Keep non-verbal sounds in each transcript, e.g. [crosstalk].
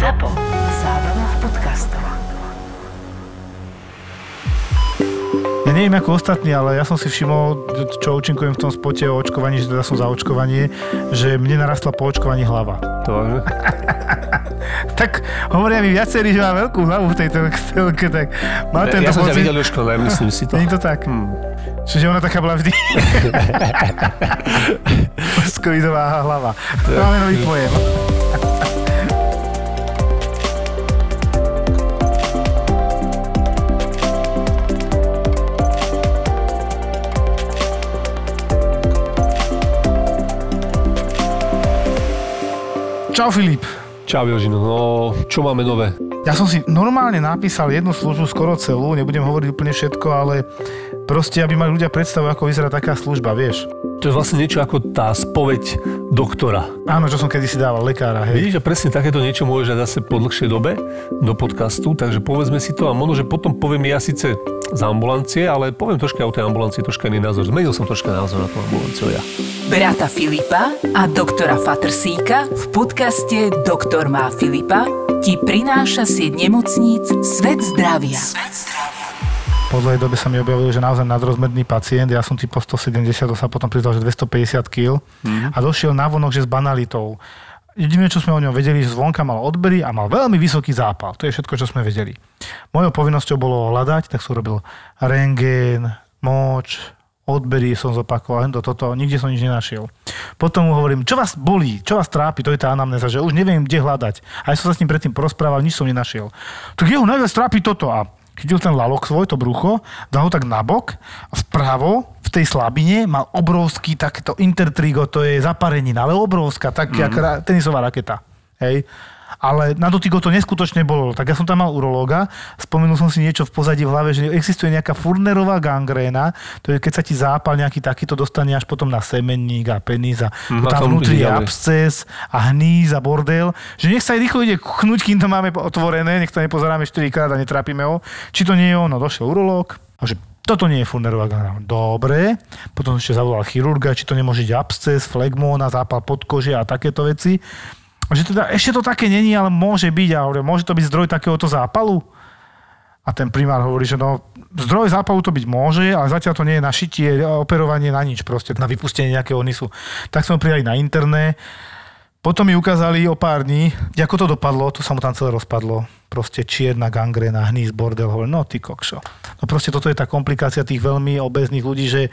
ZAPO. Zábrná v podcastov. Ja neviem ako ostatní, ale ja som si všimol, čo účinkujem v tom spote o očkovaní, že teda som za očkovanie, že mne narastla po očkovaní hlava. To, [laughs] Tak hovoria mi viacerí, že má veľkú hlavu v tejto telke, tak má tento ja som pocit. videl škole, myslím si to. Nie je to tak. Hm. Čiže ona taká bola vždy. [laughs] [laughs] Skovidová hlava. To máme nový pojem. Čau Filip. Čau Jožino, no čo máme nové? Ja som si normálne napísal jednu službu skoro celú, nebudem hovoriť úplne všetko, ale proste, aby mali ľudia predstavu, ako vyzerá taká služba, vieš. To je vlastne niečo ako tá spoveď doktora. Áno, čo som kedysi dával, lekára, hej. Vidíš, že presne takéto niečo môže dať zase po dlhšej dobe do podcastu, takže povedzme si to a možno, že potom poviem ja síce z ambulancie, ale poviem troška o tej ambulancii, troška iný názor. Zmenil som troška názor na tú ambulanciu ja. Brata Filipa a doktora Fatrsíka v podcaste Doktor má Filipa ti prináša sieť nemocníc Svet zdravia. Po dlhej dobe sa mi objavilo, že naozaj nadrozmerný pacient, ja som typo 170, to sa potom pridal, že 250 kg a došiel na vonok, že s banalitou. Jediné, čo sme o ňom vedeli, že zvonka mal odbery a mal veľmi vysoký zápal. To je všetko, čo sme vedeli. Mojou povinnosťou bolo hľadať, tak som robil rengén, moč, odbery som zopakoval, to, toto, nikde som nič nenašiel. Potom mu hovorím, čo vás bolí, čo vás trápi, to je tá anamnéza, že už neviem, kde hľadať. A ja som sa s ním predtým porozprával, nič som nenašiel. Tak jeho najviac trápi toto a chytil ten lalok svoj, to brucho, dal ho tak nabok a vpravo v tej slabine mal obrovský takéto intertrigo, to je zaparenina, ale obrovská, tak mm. jak ra- tenisová raketa. Hej. Ale na dotyk ho to neskutočne bolo. Tak ja som tam mal urológa, spomenul som si niečo v pozadí v hlave, že existuje nejaká furnerová gangréna, to je keď sa ti zápal nejaký takýto dostane až potom na semenník a penis a a tam vnútri je absces a hníz a bordel, že nech sa aj rýchlo ide kchnúť, kým to máme otvorené, nech to nepozeráme 4 krát a netrápime ho. Či to nie je ono, došiel urológ a že toto nie je Fulnerová gangrena. Dobre. Potom ešte zavolal chirurga, či to nemôže byť absces, flegmóna, zápal podkože a takéto veci. Že teda ešte to také není, ale môže byť. A hovorím, môže to byť zdroj takéhoto zápalu? A ten primár hovorí, že no, zdroj zápalu to byť môže, ale zatiaľ to nie je na šitie, operovanie na nič, proste na vypustenie nejakého nisu. Tak sme prijali na interné. Potom mi ukázali o pár dní, ako to dopadlo, to sa mu tam celé rozpadlo. Proste čierna gangrena, hníz, bordel, hovorím, no ty kokšo. No proste toto je tá komplikácia tých veľmi obezných ľudí, že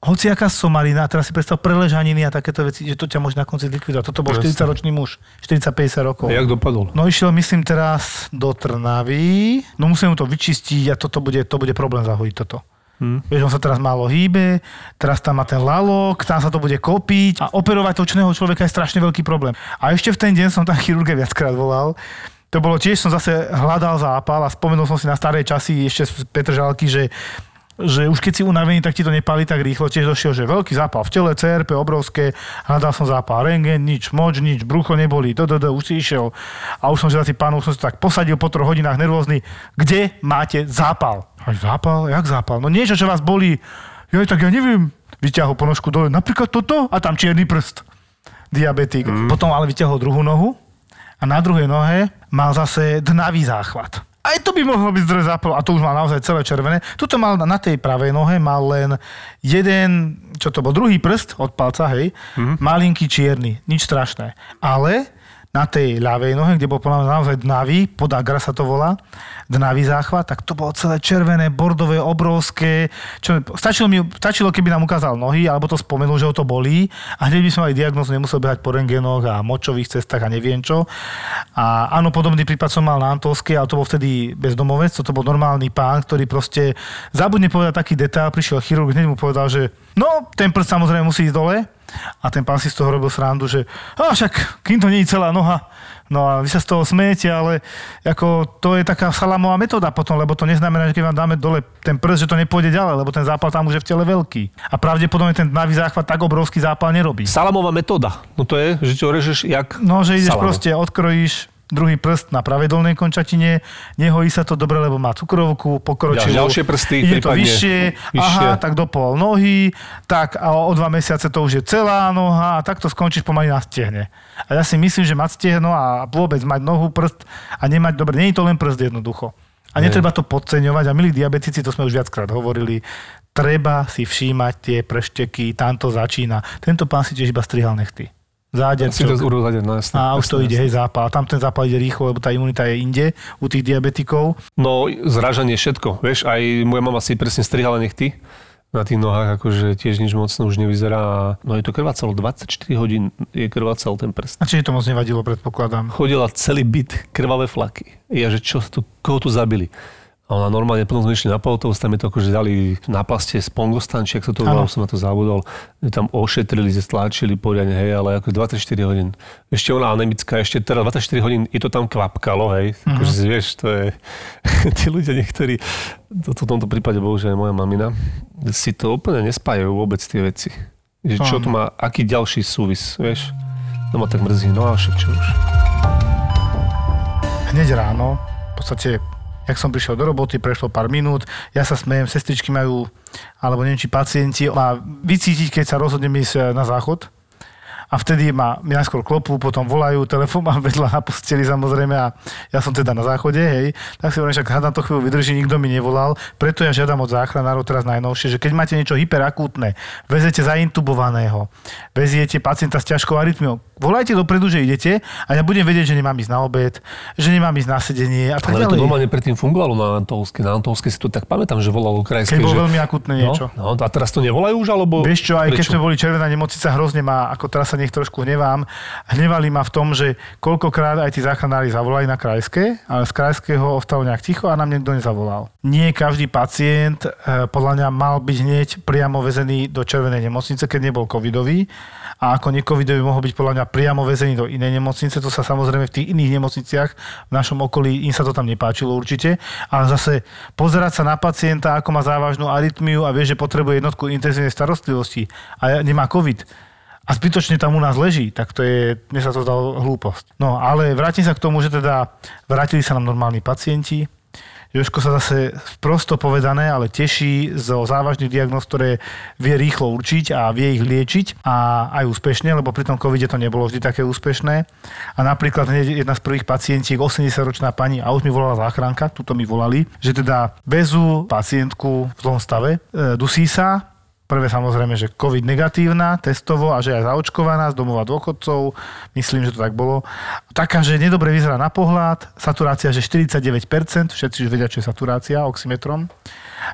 hociaká somarina, teraz si predstav preležaniny a takéto veci, že to ťa môže na konci likvidovať. Toto bol Jasne. 40-ročný muž, 40-50 rokov. A jak dopadol? No išiel, myslím, teraz do Trnavy. No musím mu to vyčistiť a toto bude, to bude problém zahojiť toto. Hm. Vieš, on sa teraz málo hýbe, teraz tam má ten lalok, tam sa to bude kopiť a operovať točného človeka je strašne veľký problém. A ešte v ten deň som tam chirurga viackrát volal. To bolo tiež, som zase hľadal zápal a spomenul som si na staré časy ešte z Petržalky, že že už keď si unavený, tak ti to nepali tak rýchlo. Tiež došiel, že veľký zápal v tele, CRP obrovské, hľadal som zápal, rengen, nič, moč, nič, brucho neboli, to, to, to, už si išiel. A už som že tých pánov som si tak posadil po troch hodinách nervózny, kde máte zápal? Aj zápal? Jak zápal? No niečo, čo vás bolí. Ja tak ja neviem. Vyťahol ponožku dole, napríklad toto a tam čierny prst. Diabetik. Mm. Potom ale vyťahol druhú nohu a na druhej nohe mal zase dnavý záchvat. Aj to by mohlo byť zdroj zápalu. A to už mal naozaj celé červené. Tuto mal na tej pravej nohe mal len jeden, čo to bol, druhý prst od palca, hej, mm. malinký čierny, nič strašné. Ale na tej ľavej nohe, kde bol podľa naozaj dnavý, podagra sa to volá, dnavý záchvat, tak to bolo celé červené, bordové, obrovské. Čo, stačilo, mi, stačilo, keby nám ukázal nohy, alebo to spomenul, že ho to bolí a hneď by sme mali diagnózu, nemusel behať po rengenoch a močových cestách a neviem čo. A áno, podobný prípad som mal na Antolskej, ale to bol vtedy bezdomovec, to bol normálny pán, ktorý proste zabudne povedať taký detail, prišiel chirurg, hneď mu povedal, že no, ten prst samozrejme musí ísť dole, a ten pán si z toho robil srandu, že a však, kým to nie je celá noha, no a vy sa z toho smejete, ale ako to je taká salamová metóda potom, lebo to neznamená, že keď vám dáme dole ten prst, že to nepôjde ďalej, lebo ten zápal tam už je v tele veľký. A pravdepodobne ten dnavý záchvat tak obrovský zápal nerobí. Salamová metóda. No to je, že ho režeš jak No, že ideš salamu. proste, odkrojíš druhý prst na pravej dolnej končatine, nehojí sa to dobre, lebo má cukrovku, pokročilú. Ja, ďalšie prsty, ide to vyššie, vyššie. aha, tak do pol nohy, tak a o dva mesiace to už je celá noha a tak to skončíš pomaly na stehne. A ja si myslím, že mať stehno a vôbec mať nohu, prst a nemať, dobre, nie je to len prst jednoducho. A netreba to podceňovať a milí diabetici, to sme už viackrát hovorili, treba si všímať tie prešteky, tam to začína. Tento pán si tiež iba strihal nechty. Záder, Si to urobil záder, no jasné. a už to jasné, ide, jasné. hej, zápal. Tam ten zápal ide rýchlo, lebo tá imunita je inde u tých diabetikov. No, zrážanie všetko. Vieš, aj moja mama si presne strihala nechty na tých nohách, akože tiež nič mocno už nevyzerá. No je to krvácalo 24 hodín, je krvácal ten prst. A či to moc nevadilo, predpokladám. Chodila celý byt, krvavé flaky. Ja, že čo tu, koho tu zabili? A ona normálne, potom sme išli na pohotovosť, tam je to akože dali na paste spongostan, či ak sa to volalo, som na to zabudol. Tam ošetrili, stláčili poriadne, hej, ale ako 24 hodín. Ešte ona anemická, ešte teraz 24 hodín, je to tam kvapkalo, hej. Mhm. Akože vieš, to je, [laughs] tí ľudia niektorí, to, to v tomto prípade bohužiaľ moja mamina, si to úplne nespájajú vôbec tie veci. Že čo to má, aký ďalší súvis, vieš. To ma tak mrzí, no a však čo už. Hneď ráno, v podstate, jak som prišiel do roboty, prešlo pár minút, ja sa smejem, sestričky majú, alebo neviem, či pacienti, má vycítiť, keď sa rozhodnem ísť e, na záchod. A vtedy ma najskôr klopú, potom volajú, telefón mám vedľa na posteli samozrejme a ja som teda na záchode, hej. Tak si hovorím, však hádam to chvíľu vydrží, nikto mi nevolal, preto ja žiadam od záchranárov teraz najnovšie, že keď máte niečo hyperakútne, vezete zaintubovaného, veziete pacienta s ťažkou arytmiou, volajte dopredu, že idete a ja budem vedieť, že nemám ísť na obed, že nemám ísť na sedenie a tak Ale to normálne predtým fungovalo na Antolske. Na Antolske si to tak pamätám, že volalo krajské. Keď bolo že... veľmi akutné niečo. No, no, a teraz to nevolajú už, alebo... Vieš čo, aj keď Prečo? sme boli Červená nemocnica, hrozne ma, ako teraz sa nech trošku hnevám, hnevali ma v tom, že koľkokrát aj tí záchranári zavolali na krajské, ale z krajského ostalo nejak ticho a nám niekto nezavolal. Nie každý pacient eh, podľa mňa mal byť hneď priamo vezený do Červenej nemocnice, keď nebol covidový a ako necovidový mohol byť podľa mňa priamo väzený do inej nemocnice. To sa samozrejme v tých iných nemocniciach v našom okolí, im sa to tam nepáčilo určite. Ale zase pozerať sa na pacienta, ako má závažnú arytmiu a vie, že potrebuje jednotku intenzívnej starostlivosti a nemá covid a zbytočne tam u nás leží, tak to je, mne sa to zdalo hlúposť. No ale vrátim sa k tomu, že teda vrátili sa nám normálni pacienti, Joško sa zase prosto povedané, ale teší zo závažných diagnóz, ktoré vie rýchlo určiť a vie ich liečiť a aj úspešne, lebo pri tom covide to nebolo vždy také úspešné. A napríklad jedna z prvých pacientiek, 80-ročná pani, a už mi volala záchranka, tuto mi volali, že teda vezú pacientku v zlom stave, e, dusí sa, Prvé samozrejme, že COVID negatívna, testovo a že aj zaočkovaná z domova dôchodcov. Myslím, že to tak bolo. Taká, že nedobre vyzerá na pohľad, saturácia, že 49%, všetci už vedia, čo je saturácia oximetrom.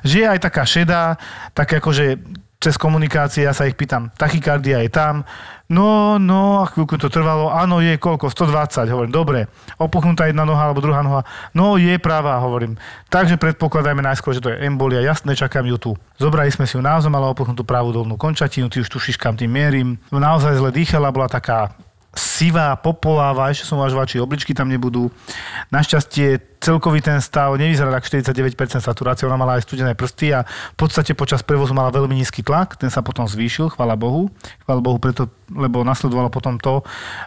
Že je aj taká šedá, také akože cez komunikácie, ja sa ich pýtam, tachykardia je tam, no, no, a chvíľku to trvalo, áno, je koľko, 120, hovorím, dobre, opuchnutá jedna noha alebo druhá noha, no, je práva, hovorím. Takže predpokladajme najskôr, že to je embolia, jasné, čakám ju tu. Zobrali sme si ju naozaj, mala opuchnutú pravú dolnú končatinu, ty už tušíš, kam tým mierim. Naozaj zle dýchala, bola taká sivá, popoláva, ešte som uvažoval, či obličky tam nebudú. Našťastie celkový ten stav nevyzeral tak 49% saturácie, ona mala aj studené prsty a v podstate počas prevozu mala veľmi nízky tlak, ten sa potom zvýšil, chvala Bohu. Chvala Bohu preto, lebo nasledovalo potom to,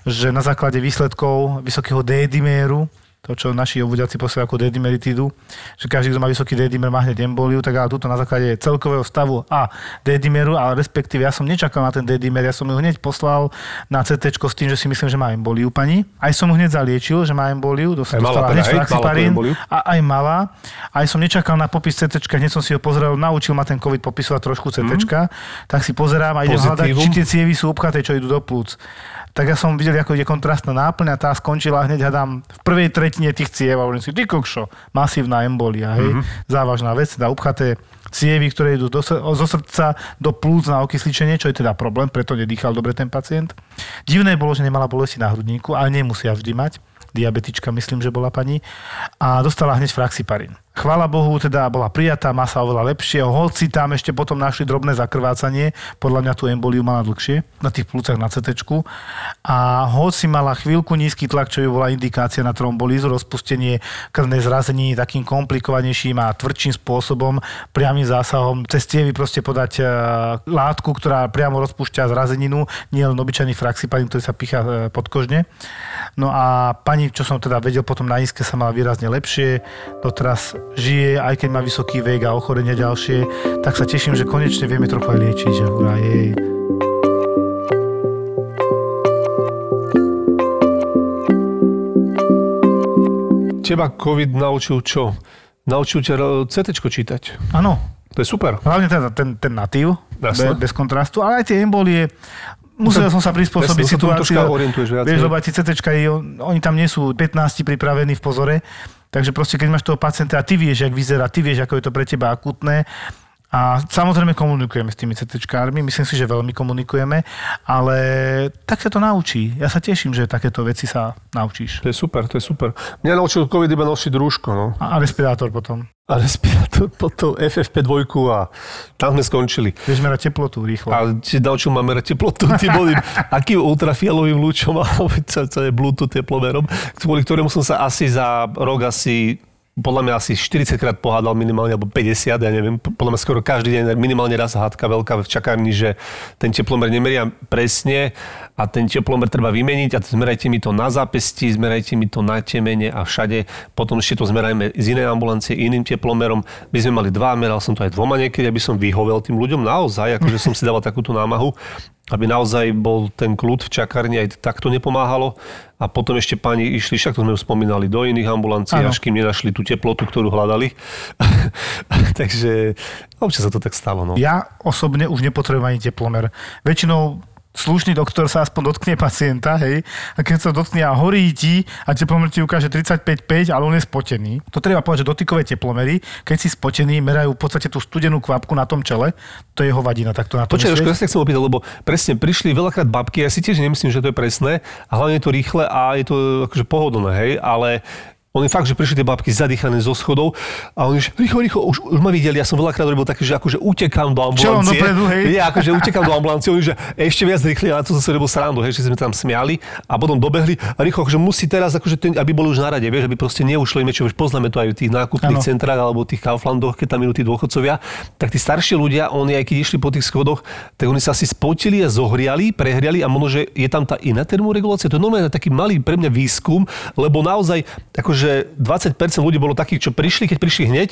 že na základe výsledkov vysokého D-diméru, to, čo naši obvodiaci posielajú ako D-dimeritídu, že každý, kto má vysoký D-dimer, má hneď emboliu, tak ale túto na základe celkového stavu a D-dimeru, ale respektíve ja som nečakal na ten D-dimer, ja som ju hneď poslal na CT s tým, že si myslím, že má emboliu pani. Aj som ju hneď zaliečil, že má emboliu, dostala teda, hneď tú flaxiparín a aj mala. Aj som nečakal na popis CT, hneď som si ho pozrel, naučil ma ten COVID popisovať trošku CT, tak si pozerám a idem hľadať, či tie cievy sú obchaté, čo idú do plúc. Tak ja som videl, ako ide kontrastná náplň a tá skončila hneď, hádam, v prvej tretine tých ciev a hovorím si, ty kokšo, masívna embolia, hej, závažná vec, teda upchaté cievy, ktoré idú do, zo srdca do plúc na okysličenie, čo je teda problém, preto nedýchal dobre ten pacient. Divné bolo, že nemala bolesti na hrudníku, ale nemusia vždy mať. Diabetička, myslím, že bola pani. A dostala hneď fraxiparín. Chvála Bohu, teda bola prijatá, masa oveľa lepšie, hoci tam ešte potom našli drobné zakrvácanie, podľa mňa tú emboliu mala dlhšie, na tých plúcach na CT. A hoci mala chvíľku nízky tlak, čo ju bola indikácia na trombolízu, rozpustenie krvnej zrazení takým komplikovanejším a tvrdším spôsobom, priamým zásahom, cez tievy proste podať e, látku, ktorá priamo rozpúšťa zrazeninu, nie len obyčajný fraxiparin, ktorý sa pichá e, podkožne. No a pani, čo som teda vedel, potom na nízke sa mala výrazne lepšie, doteraz žije, aj keď má vysoký vek a ochorenia ďalšie, tak sa teším, že konečne vieme trochu aj liečiť, že hurá, jej. Teba COVID naučil čo? Naučil ťa CT čítať. Áno. To je super. Hlavne ten, ten, ten natív, Jasne. be, bez kontrastu, ale aj tie embolie, musel som sa prispôsobiť situácii. viac, Vieš, lebo aj tie CT, oni tam nie sú 15 pripravení v pozore, takže proste keď máš toho pacienta a ty vieš, jak vyzerá, ty vieš, ako je to pre teba akutné, a samozrejme komunikujeme s tými CTčkármi, myslím si, že veľmi komunikujeme, ale tak sa to naučí. Ja sa teším, že takéto veci sa naučíš. To je super, to je super. Mňa naučil COVID iba nosiť rúško, no. A, respirátor potom. A respirátor, [laughs] potom FFP2 a tam sme skončili. Vieš merať teplotu rýchlo. A ti naučil ma merať teplotu, ty boli [laughs] akým ultrafialovým lúčom [laughs] alebo celé Bluetooth teplomerom, kvôli ktorému som sa asi za rok asi podľa mňa asi 40 krát pohádal minimálne, alebo 50, ja neviem, podľa mňa skoro každý deň minimálne raz hádka veľká v čakárni, že ten teplomer nemeria presne a ten teplomer treba vymeniť a zmerajte mi to na zápesti, zmerajte mi to na temene a všade. Potom ešte to zmerajme z inej ambulancie iným teplomerom. My sme mali dva, meral som to aj dvoma niekedy, aby som vyhovel tým ľuďom naozaj, akože som si dával takúto námahu aby naozaj bol ten kľud v čakárni, aj takto nepomáhalo. A potom ešte pani išli, však to sme už spomínali, do iných ambulancií, Áno. až kým nenašli tú teplotu, ktorú hľadali. [laughs] Takže občas sa to tak stalo. No. Ja osobne už nepotrebujem ani teplomer. Väčšinou slušný doktor sa aspoň dotkne pacienta, hej, a keď sa dotkne a horí ti a teplomer ti ukáže 35,5, ale on je spotený. To treba povedať, že dotykové teplomery, keď si spotený, merajú v podstate tú studenú kvapku na tom čele, to je hovadina, tak to na to Počkaj, ja sa chcem opýtať, lebo presne prišli veľakrát babky, ja si tiež nemyslím, že to je presné a hlavne je to rýchle a je to akože pohodlné, hej, ale oni fakt, že prišli tie babky zadýchané zo schodov a oni že rýchlo, rýchlo, už, už ma videli, ja som veľakrát robil také, že akože utekám do Čelom ambulancie. dopredu, hej? Nie, [laughs] akože utekám do ambulancie, oni že ešte viac rýchle, a na to som sa robil srandu, hej, že sme tam smiali a potom dobehli a rýchlo, akože musí teraz, akože ten, aby boli už na rade, vieš, aby proste neušli mečo, už poznáme to aj v tých nákupných Áno. centrách alebo tých Kauflandoch, keď tam idú tí dôchodcovia, tak tí starší ľudia, oni aj keď išli po tých schodoch, tak oni sa asi spotili a zohriali, prehriali a možno, že je tam tá iná termoregulácia. To je normálne taký malý pre mňa výskum, lebo naozaj akože 20% ľudí bolo takých, čo prišli, keď prišli hneď,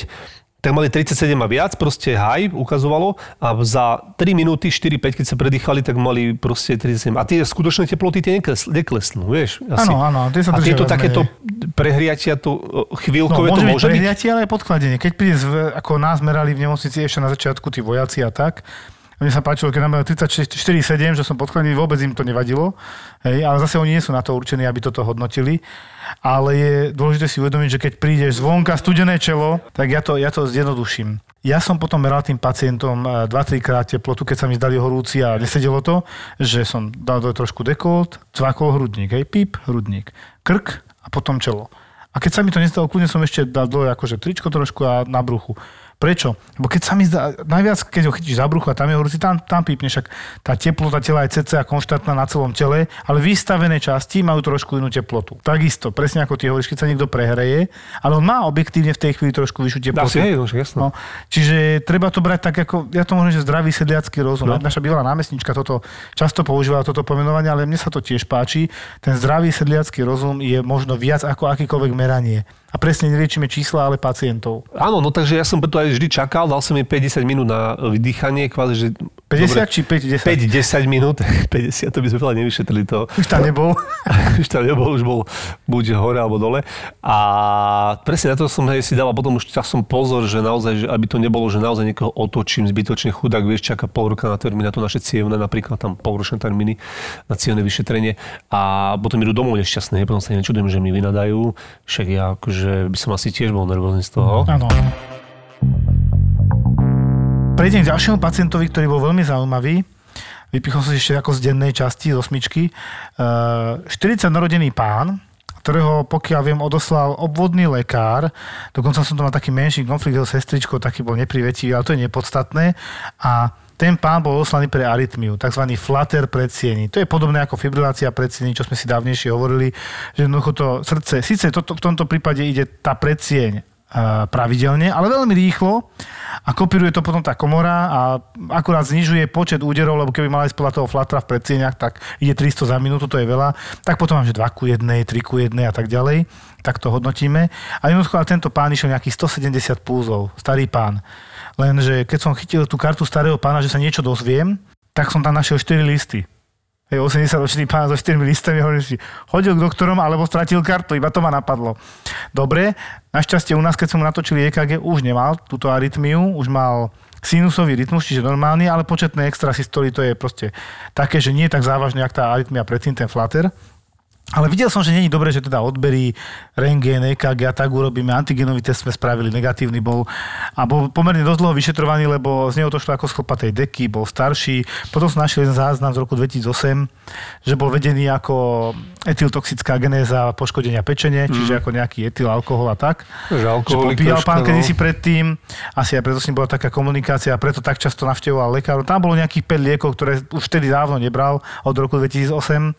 tak mali 37 a viac, proste haj ukazovalo a za 3 minúty, 4-5, keď sa predýchali, tak mali proste 37. A tie skutočné teploty tie nekles, neklesnú, vieš? Áno, áno, tie sa a tieto takéto prehriatia, to e, No, chvíľkové, môže to môže byť? prehriatie, ale aj podkladenie. Keď príde, ako nás merali v nemocnici ešte na začiatku tí vojaci a tak, mne sa páčilo, keď nám 34,7, že som podkladený, vôbec im to nevadilo. Hej, ale zase oni nie sú na to určení, aby toto hodnotili. Ale je dôležité si uvedomiť, že keď prídeš zvonka studené čelo, tak ja to, ja to zjednoduším. Ja som potom meral tým pacientom 2-3 krát teplotu, keď sa mi zdali horúci a nesedelo to, že som dal do trošku dekolt, cvakol hrudník, hej, pip, hrudník, krk a potom čelo. A keď sa mi to nestalo, kľudne som ešte dal dole akože tričko trošku a na bruchu. Prečo? Lebo keď sa mi zdá, najviac keď ho chytíš za bruchu a tam je horúci, tam, tam pípne, však tá teplota tela je cca konštantná na celom tele, ale vystavené časti majú trošku inú teplotu. Takisto, presne ako ty hovoríš, keď sa niekto prehreje, ale on má objektívne v tej chvíli trošku vyššiu teplotu. Asi však jasno. No, čiže treba to brať tak, ako, ja to možno, že zdravý sedliacký rozum. No. Naša bývalá námestnička toto často používala toto pomenovanie, ale mne sa to tiež páči. Ten zdravý sedliacký rozum je možno viac ako akýkoľvek meranie. A presne neliečíme čísla, ale pacientov. Áno, no takže ja som to aj vždy čakal, dal som mi 50 minút na vydýchanie, kvázi, že... 50 či 5, 10? 5-10 minút, [laughs] 50, to by sme veľa nevyšetrili to. Už tam nebol. [laughs] už tam nebol, už bol buď hore alebo dole. A presne na to som hej, si dával potom už časom pozor, že naozaj, že aby to nebolo, že naozaj niekoho otočím zbytočne chudák, vieš, čaká pol roka na termín, na to naše cievne, napríklad tam polročné termíny na cievne vyšetrenie a potom idú domov nešťastné, hej, potom sa nečudujem, že mi vynadajú, však ja akože by som asi tiež bol nervózny z toho. Áno. Prejdem k ďalšiemu pacientovi, ktorý bol veľmi zaujímavý. Vypichol som si ešte ako z dennej časti, z osmičky. Eh, 40 narodený pán, ktorého, pokiaľ viem, odoslal obvodný lekár. Dokonca som to mal taký menší konflikt so sestričkou, taký bol neprivetivý, ale to je nepodstatné. A ten pán bol oslaný pre arytmiu, tzv. flutter predsieni. To je podobné ako fibrilácia predsieni, čo sme si dávnejšie hovorili, že jednoducho to srdce, síce to, v tomto prípade ide tá predsieň pravidelne, ale veľmi rýchlo a kopíruje to potom tá komora a akurát znižuje počet úderov, lebo keby mala ísť podľa toho flatra v predsieňach, tak ide 300 za minútu, to je veľa, tak potom mám, že 2 ku 1, 3 ku 1 a tak ďalej, tak to hodnotíme. A jednoducho tento pán išiel nejakých 170 púzov, starý pán. Lenže keď som chytil tú kartu starého pána, že sa niečo dozviem, tak som tam našiel 4 listy. Hej, 80-ročný pán so 4 listami, hovorím si, chodil k doktorom alebo stratil kartu, iba to ma napadlo. Dobre, našťastie u nás, keď som natočili EKG, už nemal túto arytmiu, už mal sinusový rytmus, čiže normálny, ale početné extrasystoly to je proste také, že nie je tak závažné, ako tá arytmia predtým ten flater. Ale videl som, že není dobré, že teda odberí rengén, EKG a tak urobíme. Antigenový test sme spravili, negatívny bol. A bol pomerne dosť dlho vyšetrovaný, lebo z neho to šlo ako z chlpatej deky, bol starší. Potom som našiel jeden záznam z roku 2008, že bol vedený ako etyltoxická genéza poškodenia pečenie, mm. čiže ako nejaký etyl, alkohol a tak. Že alkoholik popíjal pán no. kedysi predtým, asi aj preto s ním bola taká komunikácia a preto tak často navštevoval lekárov. Tam bolo nejakých 5 liekov, ktoré už vtedy dávno nebral od roku 2008.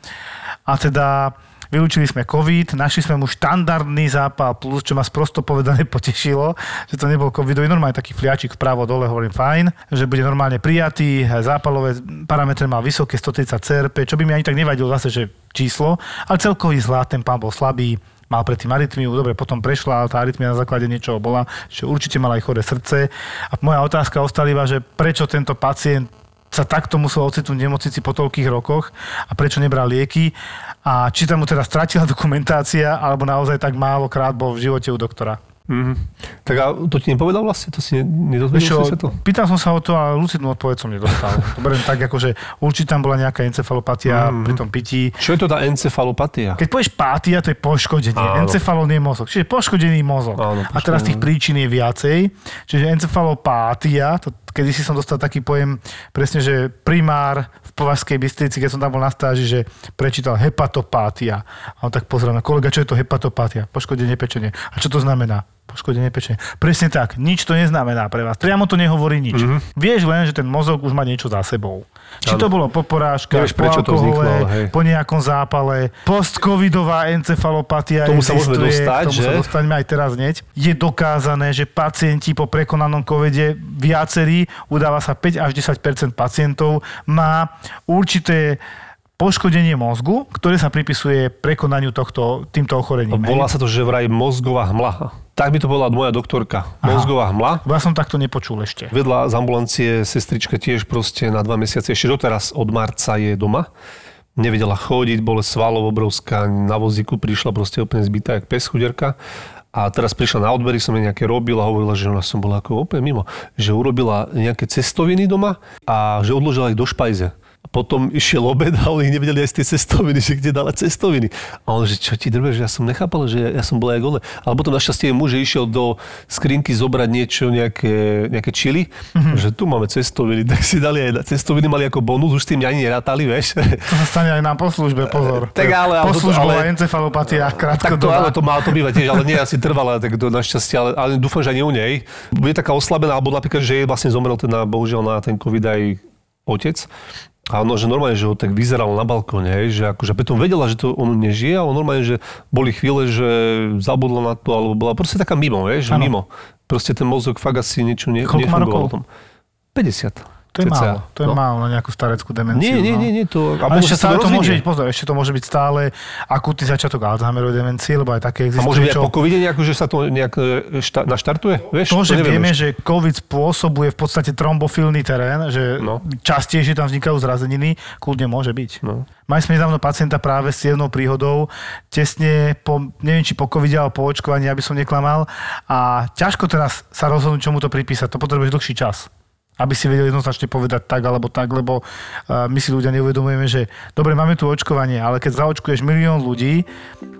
A teda Vylúčili sme COVID, našli sme mu štandardný zápal plus, čo ma sprosto povedané [laughs] potešilo, že to nebol covidový, normálne taký fliačik vpravo dole, hovorím fajn, že bude normálne prijatý, zápalové parametre mal vysoké 130 CRP, čo by mi ani tak nevadilo zase, že číslo, ale celkový zlá, ten pán bol slabý, mal predtým arytmiu, dobre, potom prešla, ale tá arytmia na základe niečoho bola, že určite mal aj choré srdce. A moja otázka ostala že prečo tento pacient sa takto musel ocitnúť v nemocnici po toľkých rokoch a prečo nebral lieky a či tam mu teda stratila [laughs] dokumentácia alebo naozaj tak málo krát bol v živote u doktora. Mm-hmm. Tak a to ti nepovedal vlastne? To si nedozvedel si sa to? Pýtal som sa o to, ale lucidnú odpoveď som nedostal. [laughs] to beriem tak, ako, že určite tam bola nejaká encefalopatia mm-hmm. pri tom pití. Čo je to tá encefalopatia? Keď povieš pátia, to je poškodenie. Áno. Encefalón je mozog, čiže poškodený mozog. Áno, a teraz tých príčin je viacej. Čiže encefalopátia, to kedy si som dostal taký pojem presne, že primár v Považskej Bystrici, keď som tam bol na stáži, že prečítal hepatopátia. A on tak pozrel na kolega, čo je to hepatopátia? Poškodenie pečenie. A čo to znamená? Poškodenie pečenia. Presne tak, nič to neznamená pre vás. Priamo to nehovorí nič. Mm-hmm. Vieš len, že ten mozog už má niečo za sebou. Či to bolo po porážkach, Nevieš, po alkohole, vzniklo, po nejakom zápale, post-covidová encefalopatia tomu sa môžeme dostať, tomu že? sa dostaňme aj teraz hneď. Je dokázané, že pacienti po prekonanom covide viacerí, udáva sa 5 až 10% pacientov, má určité poškodenie mozgu, ktoré sa pripisuje prekonaniu tohto, týmto ochorením. Volá sa to, že vraj mozgová hmla. Tak by to bola moja doktorka. Aha. Mozgová hmla. Ja som takto nepočul ešte. Vedľa z ambulancie sestrička tiež proste na dva mesiace, ešte doteraz od marca je doma. Nevedela chodiť, bole svalov obrovská, na vozíku prišla proste úplne zbytá, jak pes chuderka. A teraz prišla na odbery, som jej nejaké robil a hovorila, že ona som bola ako úplne mimo. Že urobila nejaké cestoviny doma a že odložila ich do špajze. Potom išiel obed a oni nevedeli aj z tej cestoviny, že kde dala cestoviny. A on, že čo ti drveš, ja som nechápal, že ja, ja som bol aj gole. Ale potom našťastie muž išiel do skrinky zobrať niečo, nejaké, nejaké čili, mm-hmm. že tu máme cestoviny, tak si dali aj cestoviny, mali ako bonus, už tým ani nerátali, vieš. To sa stane aj na poslužbe, pozor. tak ale... Poslužbová ale, encefalopatia, krátko tak to, ale to má to bývať tiež, ale nie asi trvalé, tak to našťastie, ale, ale dúfam, že ani u nej. Bude taká oslabená, alebo napríklad, že jej vlastne zomrel ten, bohužiaľ na ten COVID aj otec, a ono, že normálne, že ho tak vyzeral na balkóne, hej, že akože potom vedela, že to on nežije, ale normálne, že boli chvíle, že zabudla na to, alebo bola proste taká mimo, hej, že ano. mimo. Proste ten mozog fakt asi niečo ne, Koľko má rokov? 50. To je málo, to je no. málo na nejakú stareckú demenciu. Nie, nie, no. nie, nie to... A ale ešte stále to môže byť, pozor, ešte to môže byť stále akutný začiatok Alzheimerovej demencie, lebo aj také existuje. A môže byť čo... po covide nejako, že sa to nejak e, šta, naštartuje? Vieš, to, že vieme, ešte. že covid spôsobuje v podstate trombofilný terén, že no. častejšie tam vznikajú zrazeniny, kľudne môže byť. No. Mali sme nedávno pacienta práve s jednou príhodou, tesne po, neviem či po covide alebo po očkovaní, aby som neklamal. A ťažko teraz sa rozhodnúť, čomu to pripísať. To potrebuje dlhší čas aby si vedeli jednoznačne povedať tak alebo tak, lebo my si ľudia neuvedomujeme, že dobre, máme tu očkovanie, ale keď zaočkuješ milión ľudí,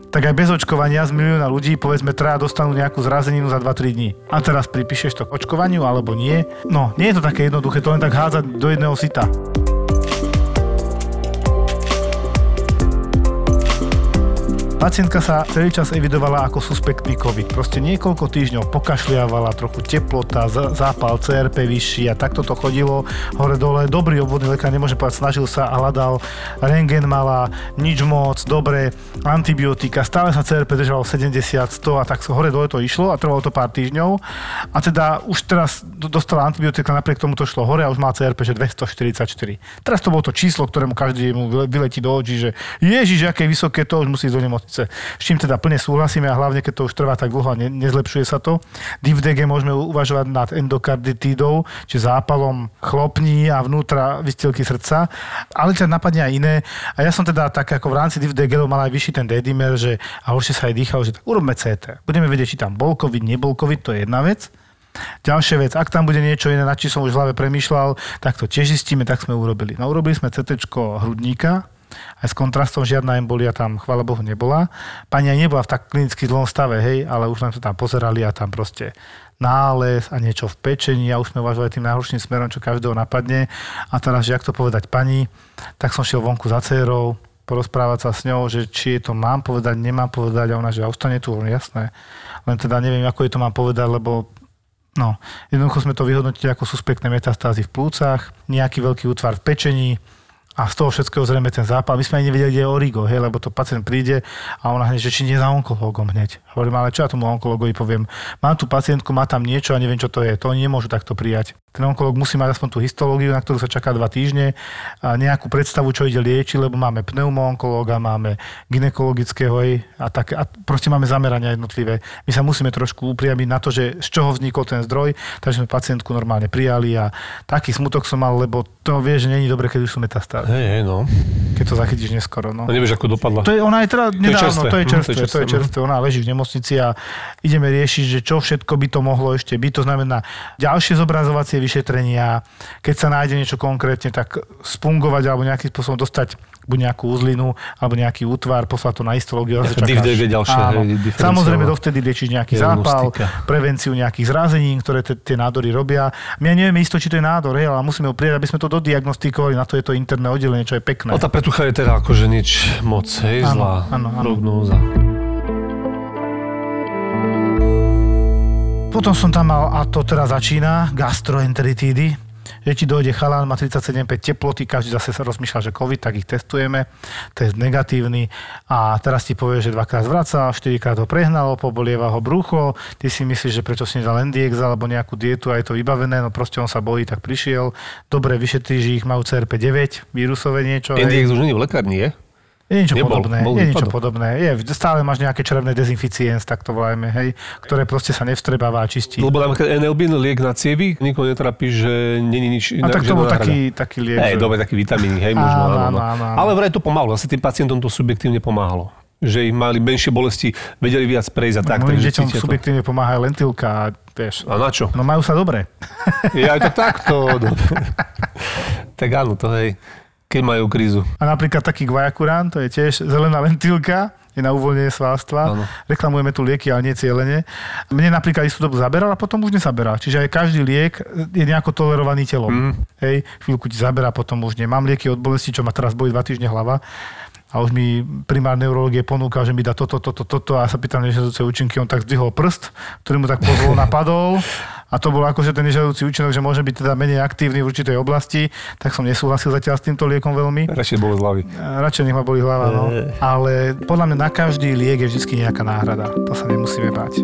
tak aj bez očkovania z milióna ľudí, povedzme, traja dostanú nejakú zrazeninu za 2-3 dní. A teraz pripíšeš to k očkovaniu alebo nie? No, nie je to také jednoduché, to len tak hádzať do jedného sita. Pacientka sa celý čas evidovala ako suspektný COVID. Proste niekoľko týždňov pokašliavala, trochu teplota, zápal CRP vyšší a takto to chodilo hore dole. Dobrý obvodný lekár, nemôže povedať, snažil sa a hľadal. Rengen mala, nič moc, dobre, antibiotika, stále sa CRP držalo 70, 100 a tak hore dole to išlo a trvalo to pár týždňov. A teda už teraz dostala antibiotika, napriek tomu to šlo hore a už má CRP, že 244. Teraz to bolo to číslo, ktorému každý mu vyletí do očí, že ježiš, aké vysoké to, už musí ísť do nemocnice. S čím teda plne súhlasíme a hlavne, keď to už trvá tak dlho a ne, nezlepšuje sa to. DIVDG môžeme uvažovať nad endokarditidou, či zápalom chlopní a vnútra vystielky srdca, ale ťa napadne aj iné. A ja som teda tak ako v rámci DIVDG mal aj vyšší ten D-dimer, že a horšie sa aj dýchalo, že tak urobme CT. Budeme vedieť, či tam bol COVID, nebol COVID, to je jedna vec. Ďalšia vec, ak tam bude niečo iné, na či som už v hlave premýšľal, tak to tiež zistíme, tak sme urobili. No urobili sme CT hrudníka, aj s kontrastom žiadna embolia tam, chvála Bohu, nebola. Pani aj nebola v tak klinicky zlom stave, hej, ale už sme to tam pozerali a tam proste nález a niečo v pečení a už sme uvažovali tým najhorším smerom, čo každého napadne. A teraz, že ak to povedať pani, tak som šiel vonku za dcerou, porozprávať sa s ňou, že či je to mám povedať, nemám povedať a ona, že ostane tu, jasné. Len teda neviem, ako je to mám povedať, lebo No, jednoducho sme to vyhodnotili ako suspektné metastázy v plúcach, nejaký veľký útvar v pečení, a z toho všetkého zrejme ten zápal. My sme ani nevedeli, kde je origo, hej, lebo to pacient príde a ona hneď, že či nie za onkológom hneď. Hovorím, ale čo ja tomu onkologovi poviem? Mám tu pacientku, má tam niečo a neviem, čo to je. To oni nemôžu takto prijať. Ten onkolog musí mať aspoň tú histológiu, na ktorú sa čaká dva týždne, a nejakú predstavu, čo ide liečiť, lebo máme pneumoonkológa, máme ginekologického hej, a, tak, a proste máme zamerania jednotlivé. My sa musíme trošku upriamiť na to, že z čoho vznikol ten zdroj, takže sme pacientku normálne prijali a taký smutok som mal, lebo to vie, že není dobre, keď už sú metastázy. Hej, hej, no. Keď to zachytíš neskoro. No. A nevieš, ako dopadla. To je, ona je teda nedávno, to je čerstvé, to je čerstvé, čerstvé, to je čerstvé. Ona leží v nemocnici a ideme riešiť, že čo všetko by to mohlo ešte byť. To znamená ďalšie zobrazovacie vyšetrenia, keď sa nájde niečo konkrétne, tak spungovať alebo nejakým spôsobom dostať buď nejakú uzlinu alebo nejaký útvar, poslať to na histológiu. DVDG ďalšie. Áno. Hej, Samozrejme, dovtedy liečiť nejaký zápal, prevenciu nejakých zrázenín, ktoré tie nádory robia. My nevieme isto, či to je nádor, hej, ale musíme ho prijať, aby sme to dodiagnostikovali, na to je to interné oddelenie, čo je pekné. No tá pretucha je teda akože nič moc, hej, zlá áno, áno. prognóza. Potom som tam mal, a to teraz začína, gastroenteritídy že ti dojde chalán, má 37,5 teploty, každý zase sa rozmýšľa, že COVID, tak ich testujeme, test negatívny. A teraz ti povie, že dvakrát zvraca, štyrikrát ho prehnalo, pobolieva ho brucho, ty si myslíš, že prečo si nedal Endiex alebo nejakú dietu a je to vybavené, no proste on sa bojí, tak prišiel, dobre vyšetríš ich, majú CRP9, vírusové niečo. Endiex už nie v lekárni, je? Je niečo Nebol, podobné, bol je niečo podobné. Je, stále máš nejaké červené dezinficiens, tak to volajme, hej, ktoré proste sa nevstrebáva a čistí. Lebo napríklad Enelbin, liek na cievy, nikoho netrapí, že není nič inak. A tak to bol taký, taký liek. Hej, že... dobre, taký vitamín, hej, možno. Áno, áno, áno, áno. Ale vraj to pomáhalo, asi tým pacientom to subjektívne pomáhalo že ich mali menšie bolesti, vedeli viac prejsť a tak. Mojim deťom subjektívne pomáha lentilka, vieš. A na čo? No majú sa dobre. Ja to takto. tak áno, to hej keď majú krízu. A napríklad taký guajakurán, to je tiež zelená lentilka, je na uvoľnenie svalstva. Ano. Reklamujeme tu lieky, ale nie cieľene. Mne napríklad istú dobu zaberal a potom už nezaberá. Čiže aj každý liek je nejako tolerovaný telom. Mm. Hej, chvíľku ti zaberá, potom už nie. Mám lieky od bolesti, čo ma teraz bolí dva týždne hlava a už mi primár neurologie ponúka, že mi dá toto, toto, toto a ja sa pýtam nežiaduce účinky, on tak zdvihol prst, ktorý mu tak pozvol napadol [laughs] a to bol akože ten nežiaducí účinok, že môže byť teda menej aktívny v určitej oblasti, tak som nesúhlasil zatiaľ s týmto liekom veľmi. Radšej boli hlavy. Radšej nech ma boli hlava, no. Ale podľa mňa na každý liek je vždy nejaká náhrada. To sa nemusíme báť.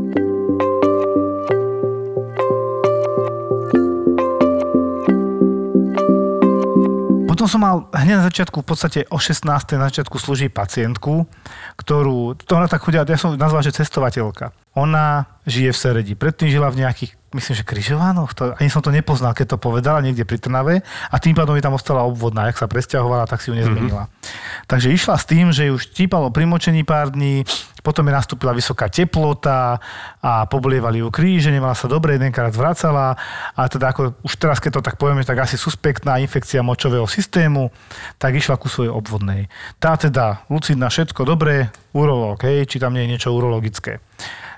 Potom som mal hneď na začiatku, v podstate o 16. na začiatku slúži pacientku, ktorú, to ona tak chudia, ja som nazval, že cestovateľka. Ona žije v Seredi. Predtým žila v nejakých myslím, že Kryžovánoch, to, ani som to nepoznal, keď to povedala niekde pri Trnave a tým pádom mi tam ostala obvodná, jak sa presťahovala, tak si ju nezmenila. Mm-hmm. Takže išla s tým, že ju štípalo pri močení pár dní, potom je nastúpila vysoká teplota a poblievali ju kríže, nemala sa dobre, jedenkrát zvracala a teda ako už teraz, keď to tak povieme, tak asi suspektná infekcia močového systému, tak išla ku svojej obvodnej. Tá teda lucidná, všetko dobré, urológ, hej, či tam nie je niečo urologické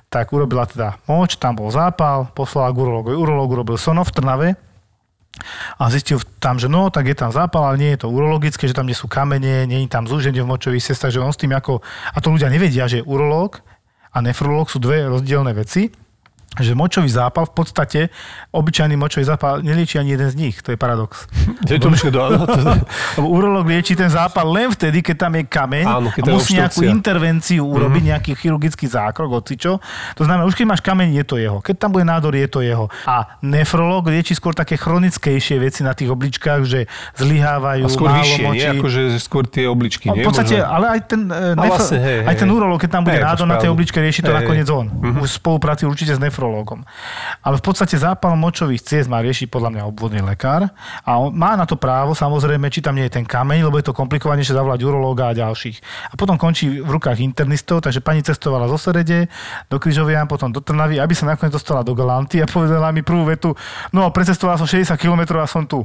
tak urobila teda moč, tam bol zápal, poslala k urologovi. Urolog urobil sono v Trnave a zistil tam, že no, tak je tam zápal, ale nie je to urologické, že tam nie sú kamene, nie je tam zúženie v močových cestách, že on s tým ako, a to ľudia nevedia, že urológ a nefrológ sú dve rozdielne veci že močový zápal v podstate, obyčajný močový zápal nelieči ani jeden z nich. To je paradox. Je [laughs] to. Lebo urolog lieči ten zápal len vtedy, keď tam je kameň áno, a musí nejakú intervenciu urobiť, mm-hmm. nejaký chirurgický zákrok, čo. To znamená, už keď máš kameň, je to jeho. Keď tam bude nádor, je to jeho. A nefrolog lieči skôr také chronickejšie veci na tých obličkách, že zlyhávajú, a skôr málo vyššie, močí. nie? Akože skôr tie obličky, no, nie? V podstate, Možno... ale aj ten, e, nefro, vlastne, hej, aj ten hej. urolog, keď tam bude Hej, to nádor na tej obličke, rieši to Hej, nakoniec on. Mhm. Už v spolupráci určite s nefrológom. Ale v podstate zápal močových ciest má riešiť podľa mňa obvodný lekár a on má na to právo, samozrejme, či tam nie je ten kameň, lebo je to komplikovanejšie zavolať urológa a ďalších. A potom končí v rukách internistov, takže pani cestovala zo Serede do Križovian, potom do Trnavy, aby sa nakoniec dostala do Galanty a povedala mi prvú vetu, no precestovala som 60 km a som tu.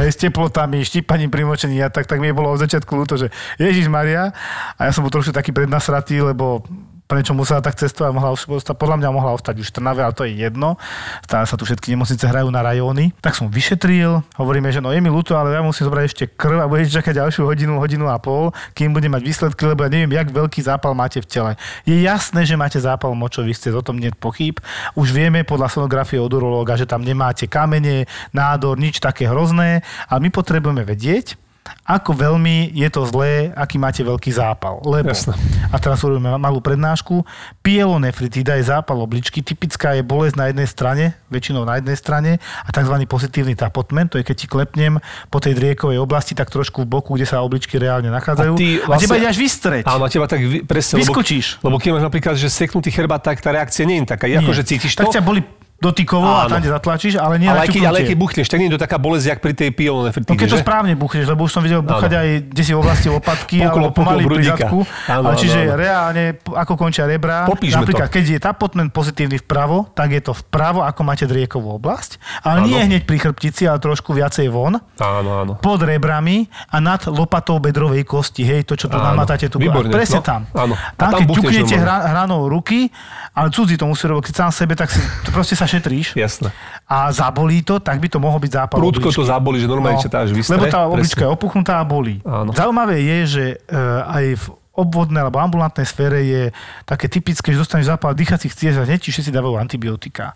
Hej, s teplotami, štípaním primočení a tak, tak mi bolo od začiatku ľúto, že Ježiš Maria. A ja som bol trošku taký prednasratý, lebo prečo musela tak cestovať, mohla ostať, podľa mňa mohla ostať už v Trnave, ale to je jedno. Stále sa tu všetky nemocnice hrajú na rajóny. Tak som vyšetril, hovoríme, že no je mi ľúto, ale ja musím zobrať ešte krv a budete čakať ďalšiu hodinu, hodinu a pol, kým budem mať výsledky, lebo ja neviem, jak veľký zápal máte v tele. Je jasné, že máte zápal močových ciest, o tom nie je pochyb. Už vieme podľa sonografie od urológa, že tam nemáte kamene, nádor, nič také hrozné, ale my potrebujeme vedieť, ako veľmi je to zlé, aký máte veľký zápal. Lebo, Jasné. a teraz urobíme malú prednášku, pielonefritída je zápal obličky, typická je bolesť na jednej strane, väčšinou na jednej strane a tzv. pozitívny tapotment, to je keď ti klepnem po tej driekovej oblasti, tak trošku v boku, kde sa obličky reálne nachádzajú. A ty a vlastne- teba ide až vystreť. Áno, a teba tak vy- presne, Vyskočíš. Lebo, lebo keď máš napríklad, že seknutý chrbát, tak tá reakcia nie je taká. Nie. Akože cítiš to, Tak ťa boli dotykovo a Áno. tam, kde zatlačíš, ale nie ale, na keď, ale keď buchneš, tak nie je to taká bolesť, jak pri tej No pielonefritíde, keď to správne buchneš, lebo už som videl buchať aj kde si v oblasti lopatky alebo pomaly pri zadku. Áno, Ale čiže áno. reálne, ako končia rebra, Popíšme napríklad to. keď je tapotment pozitívny vpravo, tak je to vpravo, ako máte driekovú oblasť, ale Áno. nie hneď pri chrbtici, ale trošku viacej von, Áno, áno. pod rebrami a nad lopatou bedrovej kosti, hej, to, čo tu Áno. namatáte tu. Výborne, a presne no. tam. Áno. A Tam, tam keď ťuknete hranou ruky, ale cudzí to musí robiť, keď sám sebe, tak si, proste sa šetríš Jasné. a zabolí to, tak by to mohol byť zápal Prúdko obličky. to zabolí, že normálne no, až vystre. Lebo tá oblička Presne. je opuchnutá a bolí. Áno. Zaujímavé je, že e, aj v obvodnej alebo ambulantnej sfére je také typické, že dostaneš zápal dýchacích ciest a hneď ti všetci dávajú antibiotika.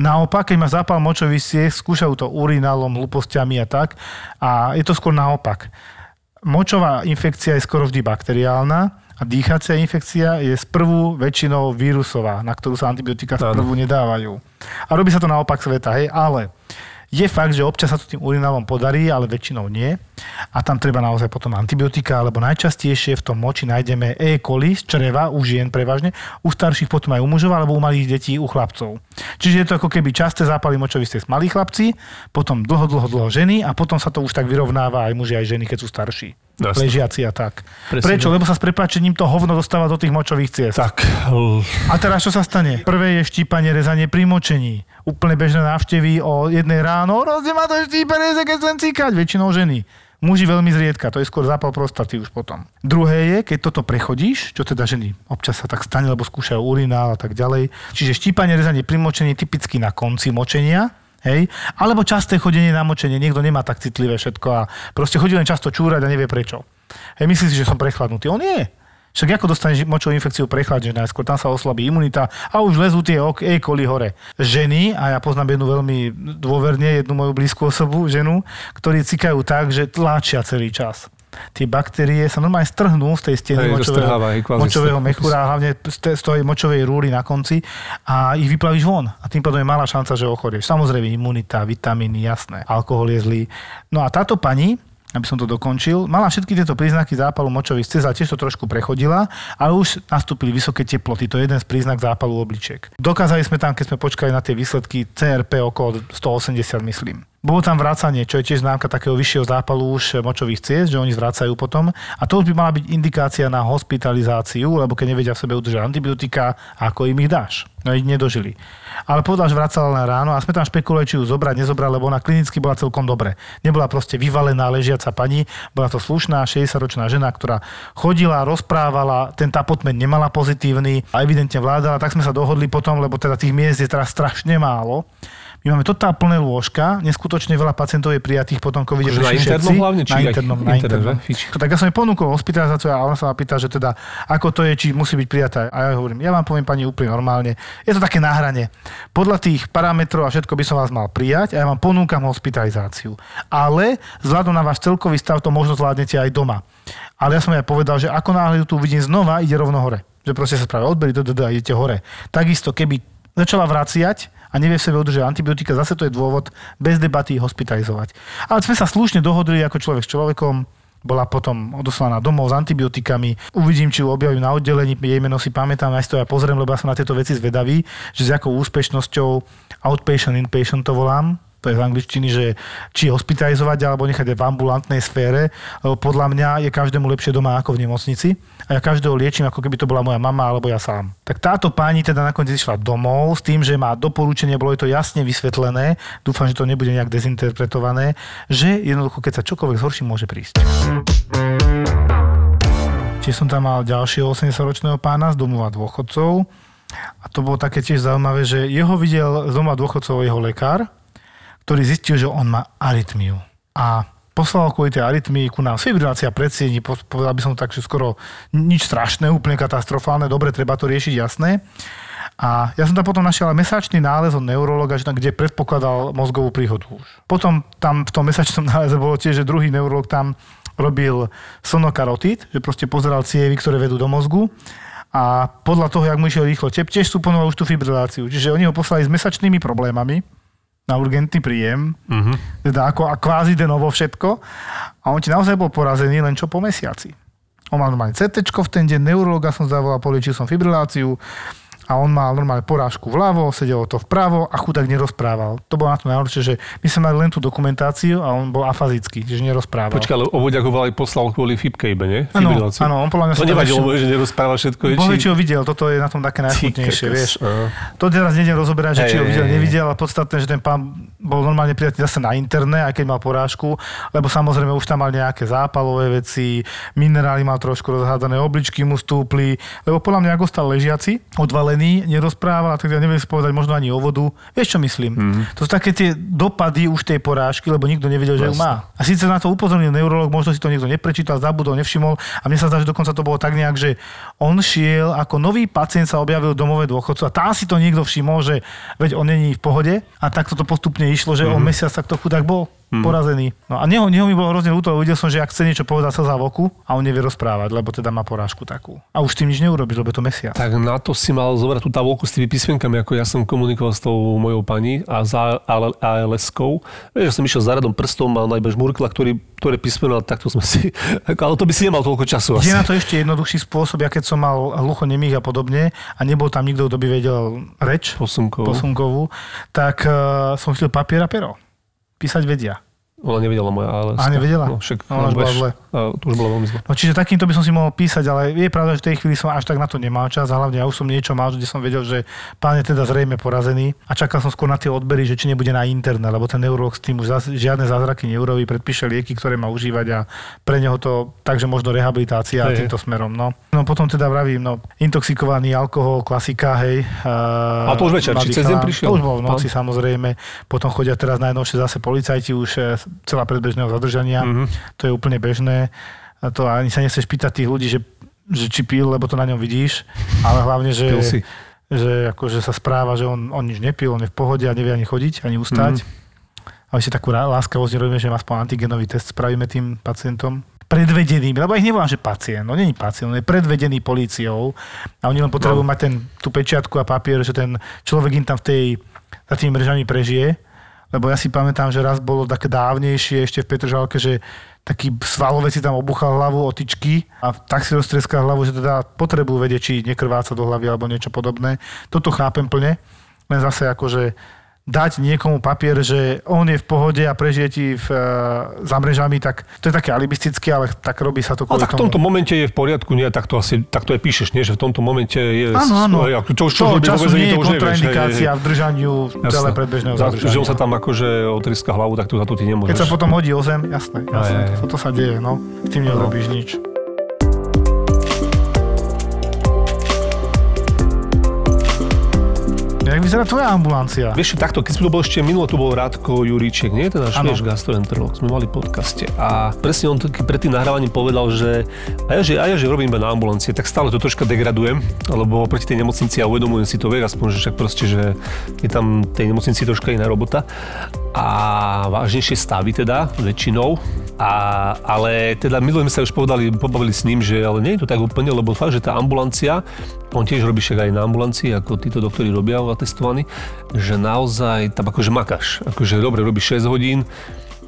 Naopak, keď máš zápal močových ciest, skúšajú to urinálom, hlúpostiami a tak. A je to skôr naopak. Močová infekcia je skoro vždy bakteriálna a dýchacia infekcia je z prvú väčšinou vírusová, na ktorú sa antibiotika prvú nedávajú. A robí sa to naopak sveta, hej, ale je fakt, že občas sa to tým urinálom podarí, ale väčšinou nie. A tam treba naozaj potom antibiotika, alebo najčastejšie v tom moči nájdeme E. coli z čreva, u žien prevažne, u starších potom aj u mužov, alebo u malých detí, u chlapcov. Čiže je to ako keby časté zápaly močových ciest malí chlapci, potom dlho, dlho, dlho ženy a potom sa to už tak vyrovnáva aj muži, aj ženy, keď sú starší. Jasne. Ležiaci a tak. Presne Prečo? Lebo sa s prepáčením to hovno dostáva do tých močových ciest. Tak, A teraz čo sa stane? Prvé je štípanie, rezanie pri močení. Úplne bežné návštevy o jednej ráno. Rozde ma to štípe, reze, keď chcem cíkať. Väčšinou ženy. Muži veľmi zriedka, to je skôr zápal prostaty už potom. Druhé je, keď toto prechodíš, čo teda ženy občas sa tak stane, lebo skúšajú urinál a tak ďalej. Čiže štípanie, rezanie pri močení typicky na konci močenia, Hej? Alebo časté chodenie na močenie. Niekto nemá tak citlivé všetko a proste chodí len často čúrať a nevie prečo. Hej, myslí si, že som prechladnutý. On nie. Však ako dostaneš močovú infekciu prechladené, najskôr tam sa oslabí imunita a už lezú tie ok- E. coli hore. Ženy, a ja poznám jednu veľmi dôverne, jednu moju blízku osobu, ženu, ktorí cikajú tak, že tlačia celý čas. Tie baktérie sa normálne strhnú z tej steny Hej, močového, močového mechúra, hlavne z tej močovej rúry na konci a ich vyplavíš von. A tým pádom je malá šanca, že ochorieš. Samozrejme imunita, vitamíny, jasné. Alkohol je zlý. No a táto pani, aby som to dokončil, mala všetky tieto príznaky zápalu močových ciest a tiež to trošku prechodila, ale už nastúpili vysoké teploty. To je jeden z príznak zápalu obličiek. Dokázali sme tam, keď sme počkali na tie výsledky CRP okolo 180, myslím. Bolo tam vrácanie, čo je tiež známka takého vyššieho zápalu už močových ciest, že oni zvracajú potom. A to už by mala byť indikácia na hospitalizáciu, lebo keď nevedia v sebe udržať antibiotika, ako im ich dáš. No ich nedožili. Ale povedal, že vracala len ráno a sme tam špekulovali, či ju zobrať, nezobrať, lebo ona klinicky bola celkom dobre. Nebola proste vyvalená ležiaca pani, bola to slušná 60-ročná žena, ktorá chodila, rozprávala, ten tapotment nemala pozitívny a evidentne vládala, tak sme sa dohodli potom, lebo teda tých miest je teraz strašne málo. My máme totál plné lôžka, neskutočne veľa pacientov je prijatých potom COVID. Akože na internom hlavne? Či na internom, na internom. že? Fič. Tak ja som jej ponúkol hospitalizáciu a ona sa ma pýta, že teda ako to je, či musí byť prijatá. A ja hovorím, ja vám poviem pani úplne normálne. Je to také náhranie. Podľa tých parametrov a všetko by som vás mal prijať a ja vám ponúkam hospitalizáciu. Ale vzhľadom na váš celkový stav to možno zvládnete aj doma. Ale ja som aj povedal, že ako náhle ju tu vidím znova, ide rovno hore. Že proste sa spravia odbery, a idete hore. Takisto, keby začala vraciať a nevie v sebe udržať antibiotika, zase to je dôvod bez debaty hospitalizovať. Ale sme sa slušne dohodli ako človek s človekom, bola potom odoslaná domov s antibiotikami. Uvidím, či ju objavím na oddelení, jej meno si pamätám, aj to ja pozriem, lebo ja som na tieto veci zvedavý, že s akou úspešnosťou outpatient, inpatient to volám, to je z angličtiny, že či hospitalizovať alebo nechať v ambulantnej sfére, podľa mňa je každému lepšie doma ako v nemocnici a ja každého liečím, ako keby to bola moja mama alebo ja sám. Tak táto pani teda nakoniec išla domov s tým, že má doporučenie, bolo to jasne vysvetlené, dúfam, že to nebude nejak dezinterpretované, že jednoducho, keď sa čokoľvek zhorší, môže prísť. Čiže som tam mal ďalšieho 80-ročného pána z domova dôchodcov a to bolo také tiež zaujímavé, že jeho videl z domova dôchodcov jeho lekár, ktorý zistil, že on má arytmiu. A poslal kvôli tej arytmii ku nám fibrilácia predsiední, povedal by som tak, že skoro nič strašné, úplne katastrofálne, dobre, treba to riešiť, jasné. A ja som tam potom našiel mesačný nález od neurologa, že kde predpokladal mozgovú príhodu už. Potom tam v tom mesačnom [laughs] náleze bolo tiež, že druhý neurolog tam robil sonokarotid, že proste pozeral cievy, ktoré vedú do mozgu a podľa toho, jak mu išiel rýchlo tep, tiež suponoval už tú fibriláciu. Čiže oni ho poslali s mesačnými problémami, na urgentný príjem, uh-huh. teda ako a kvázi de novo všetko. A on ti naozaj bol porazený len čo po mesiaci. On mal normálne CT v ten deň, neurologa som zavolal, poliečil som fibriláciu, a on mal normálne porážku vľavo, sedelo to vpravo a chudák nerozprával. To bolo na to najhoršie, že my sme mali len tú dokumentáciu a on bol afazický, čiže nerozprával. Počkaj, ale Ovoďak ho aj poslal kvôli fipke iba, nie? Áno, áno, on podľa mňa... To nevadilo, že nerozprával všetko. Boh či... či ho videl, toto je na tom také najchutnejšie, vieš. Uh. To teraz nejdem rozoberať, že či ho videl, nevidel, a podstatné, že ten pán bol normálne prijatý zase na interné, aj keď mal porážku, lebo samozrejme už tam mal nejaké zápalové veci, minerály mal trošku rozhádzané, obličky mu stúpli, lebo podľa mňa ako stal ležiaci, odvalený, nerozprával a tak neviem si povedať možno ani o vodu. Vieš, čo myslím? Mm. To sú také tie dopady už tej porážky, lebo nikto nevedel, že ju má. A síce na to upozornil neurolog, možno si to niekto neprečítal, zabudol, nevšimol a mne sa zdá, že dokonca to bolo tak nejak, že on šiel ako nový pacient sa objavil v domove dôchodcu a tam si to niekto všimol, že veď on není v pohode a takto to postupne išlo, že mm. on mesiac takto chudák bol hmm. porazený. No a neho, neho mi bolo hrozne ľúto, videl som, že ak chce niečo povedať sa za voku a on nevie rozprávať, lebo teda má porážku takú. A už tým nič neurobiš, lebo je to mesiac. Tak na to si mal zobrať tú tavoku s tými písmenkami, ako ja som komunikoval s tou mojou pani a za ALS-kou. Vieš, som išiel za radom prstom, mal najmä žmurkla, ktorý, ktoré písmeno, takto sme si... [laughs] Ale to by si nemal toľko času. Je na to ešte jednoduchší spôsob, ja keď som mal hlucho nemých a podobne a nebol tam nikto, kto by vedel reč posunkovú, posunkovú tak uh, som chcel papier a pero písať vedia. Ona nevedela moja ALS. A nevedela? No, však, no, bola zle. A to už bolo veľmi zle. No, čiže takýmto by som si mohol písať, ale je pravda, že v tej chvíli som až tak na to nemal čas a hlavne ja už som niečo mal, kde som vedel, že pán je teda zrejme porazený a čakal som skôr na tie odbery, že či nebude na interné, lebo ten neurolog s tým už zás, žiadne zázraky neurobí, predpíše lieky, ktoré má užívať a pre neho to takže možno rehabilitácia hey. týmto smerom. No. no potom teda vravím, no, intoxikovaný alkohol, klasika, hej. Uh, a to už večer, či cez deň prišiel? To už bol v noci, pán? samozrejme. Potom chodia teraz najnovšie zase policajti už celá predbežného zadržania. Mm-hmm. To je úplne bežné. A to ani sa nechceš pýtať tých ľudí, že, že či pil, lebo to na ňom vidíš. Ale hlavne, že, že akože sa správa, že on, on nič nepil, on je v pohode a nevie ani chodiť, ani ustať. Mm-hmm. A ešte takú láskavosť robíme, že aspoň antigenový test spravíme tým pacientom predvedenými, lebo ich nevolám, že pacient, no není pacient, on je predvedený políciou a oni len potrebujú no. mať ten, tú pečiatku a papier, že ten človek im tam v tej, za tými mrežami prežije lebo ja si pamätám, že raz bolo také dávnejšie ešte v Petržalke, že taký svalovec si tam obuchal hlavu o tyčky a tak si roztreskal hlavu, že teda potrebujú vedieť, či nekrváca do hlavy alebo niečo podobné. Toto chápem plne, len zase akože dať niekomu papier, že on je v pohode a prežije ti v, uh, za mrežami, tak to je také alibistické, ale tak robí sa to kvôli no, tak v tomto momente je v poriadku, nie, tak to asi, tak to je píšeš, nie, že v tomto momente je... Áno, áno. Čo, čo, čo, času nie je kontraindikácia v držaniu celé predbežného zadržania. Že on sa tam akože otriska hlavu, tak tu za to ty nemôžeš. Keď sa potom hodí o zem, jasné, jasné, toto sa deje, no. S tým nerobíš nič. Jak vyzerá tvoja ambulancia? Vieš, takto, keď sme to bol ešte minulo, tu bol Rádko Juríček, nie? Ten náš vieš, gastroenterolog, sme mali podcaste. A presne on pred tým nahrávaním povedal, že a ja, že, a ja, že robím iba na ambulancie, tak stále to troška degradujem, lebo proti tej nemocnici ja uvedomujem si to, vieš, aspoň, že však proste, že je tam tej nemocnici troška iná robota a vážnejšie stavy teda, väčšinou. A, ale teda minulé sa už povedali, pobavili s ním, že ale nie je to tak úplne, lebo fakt, že tá ambulancia, on tiež robí však aj na ambulancii, ako títo doktori robia atestovaní, že naozaj tam akože makáš. Akože dobre, robíš 6 hodín,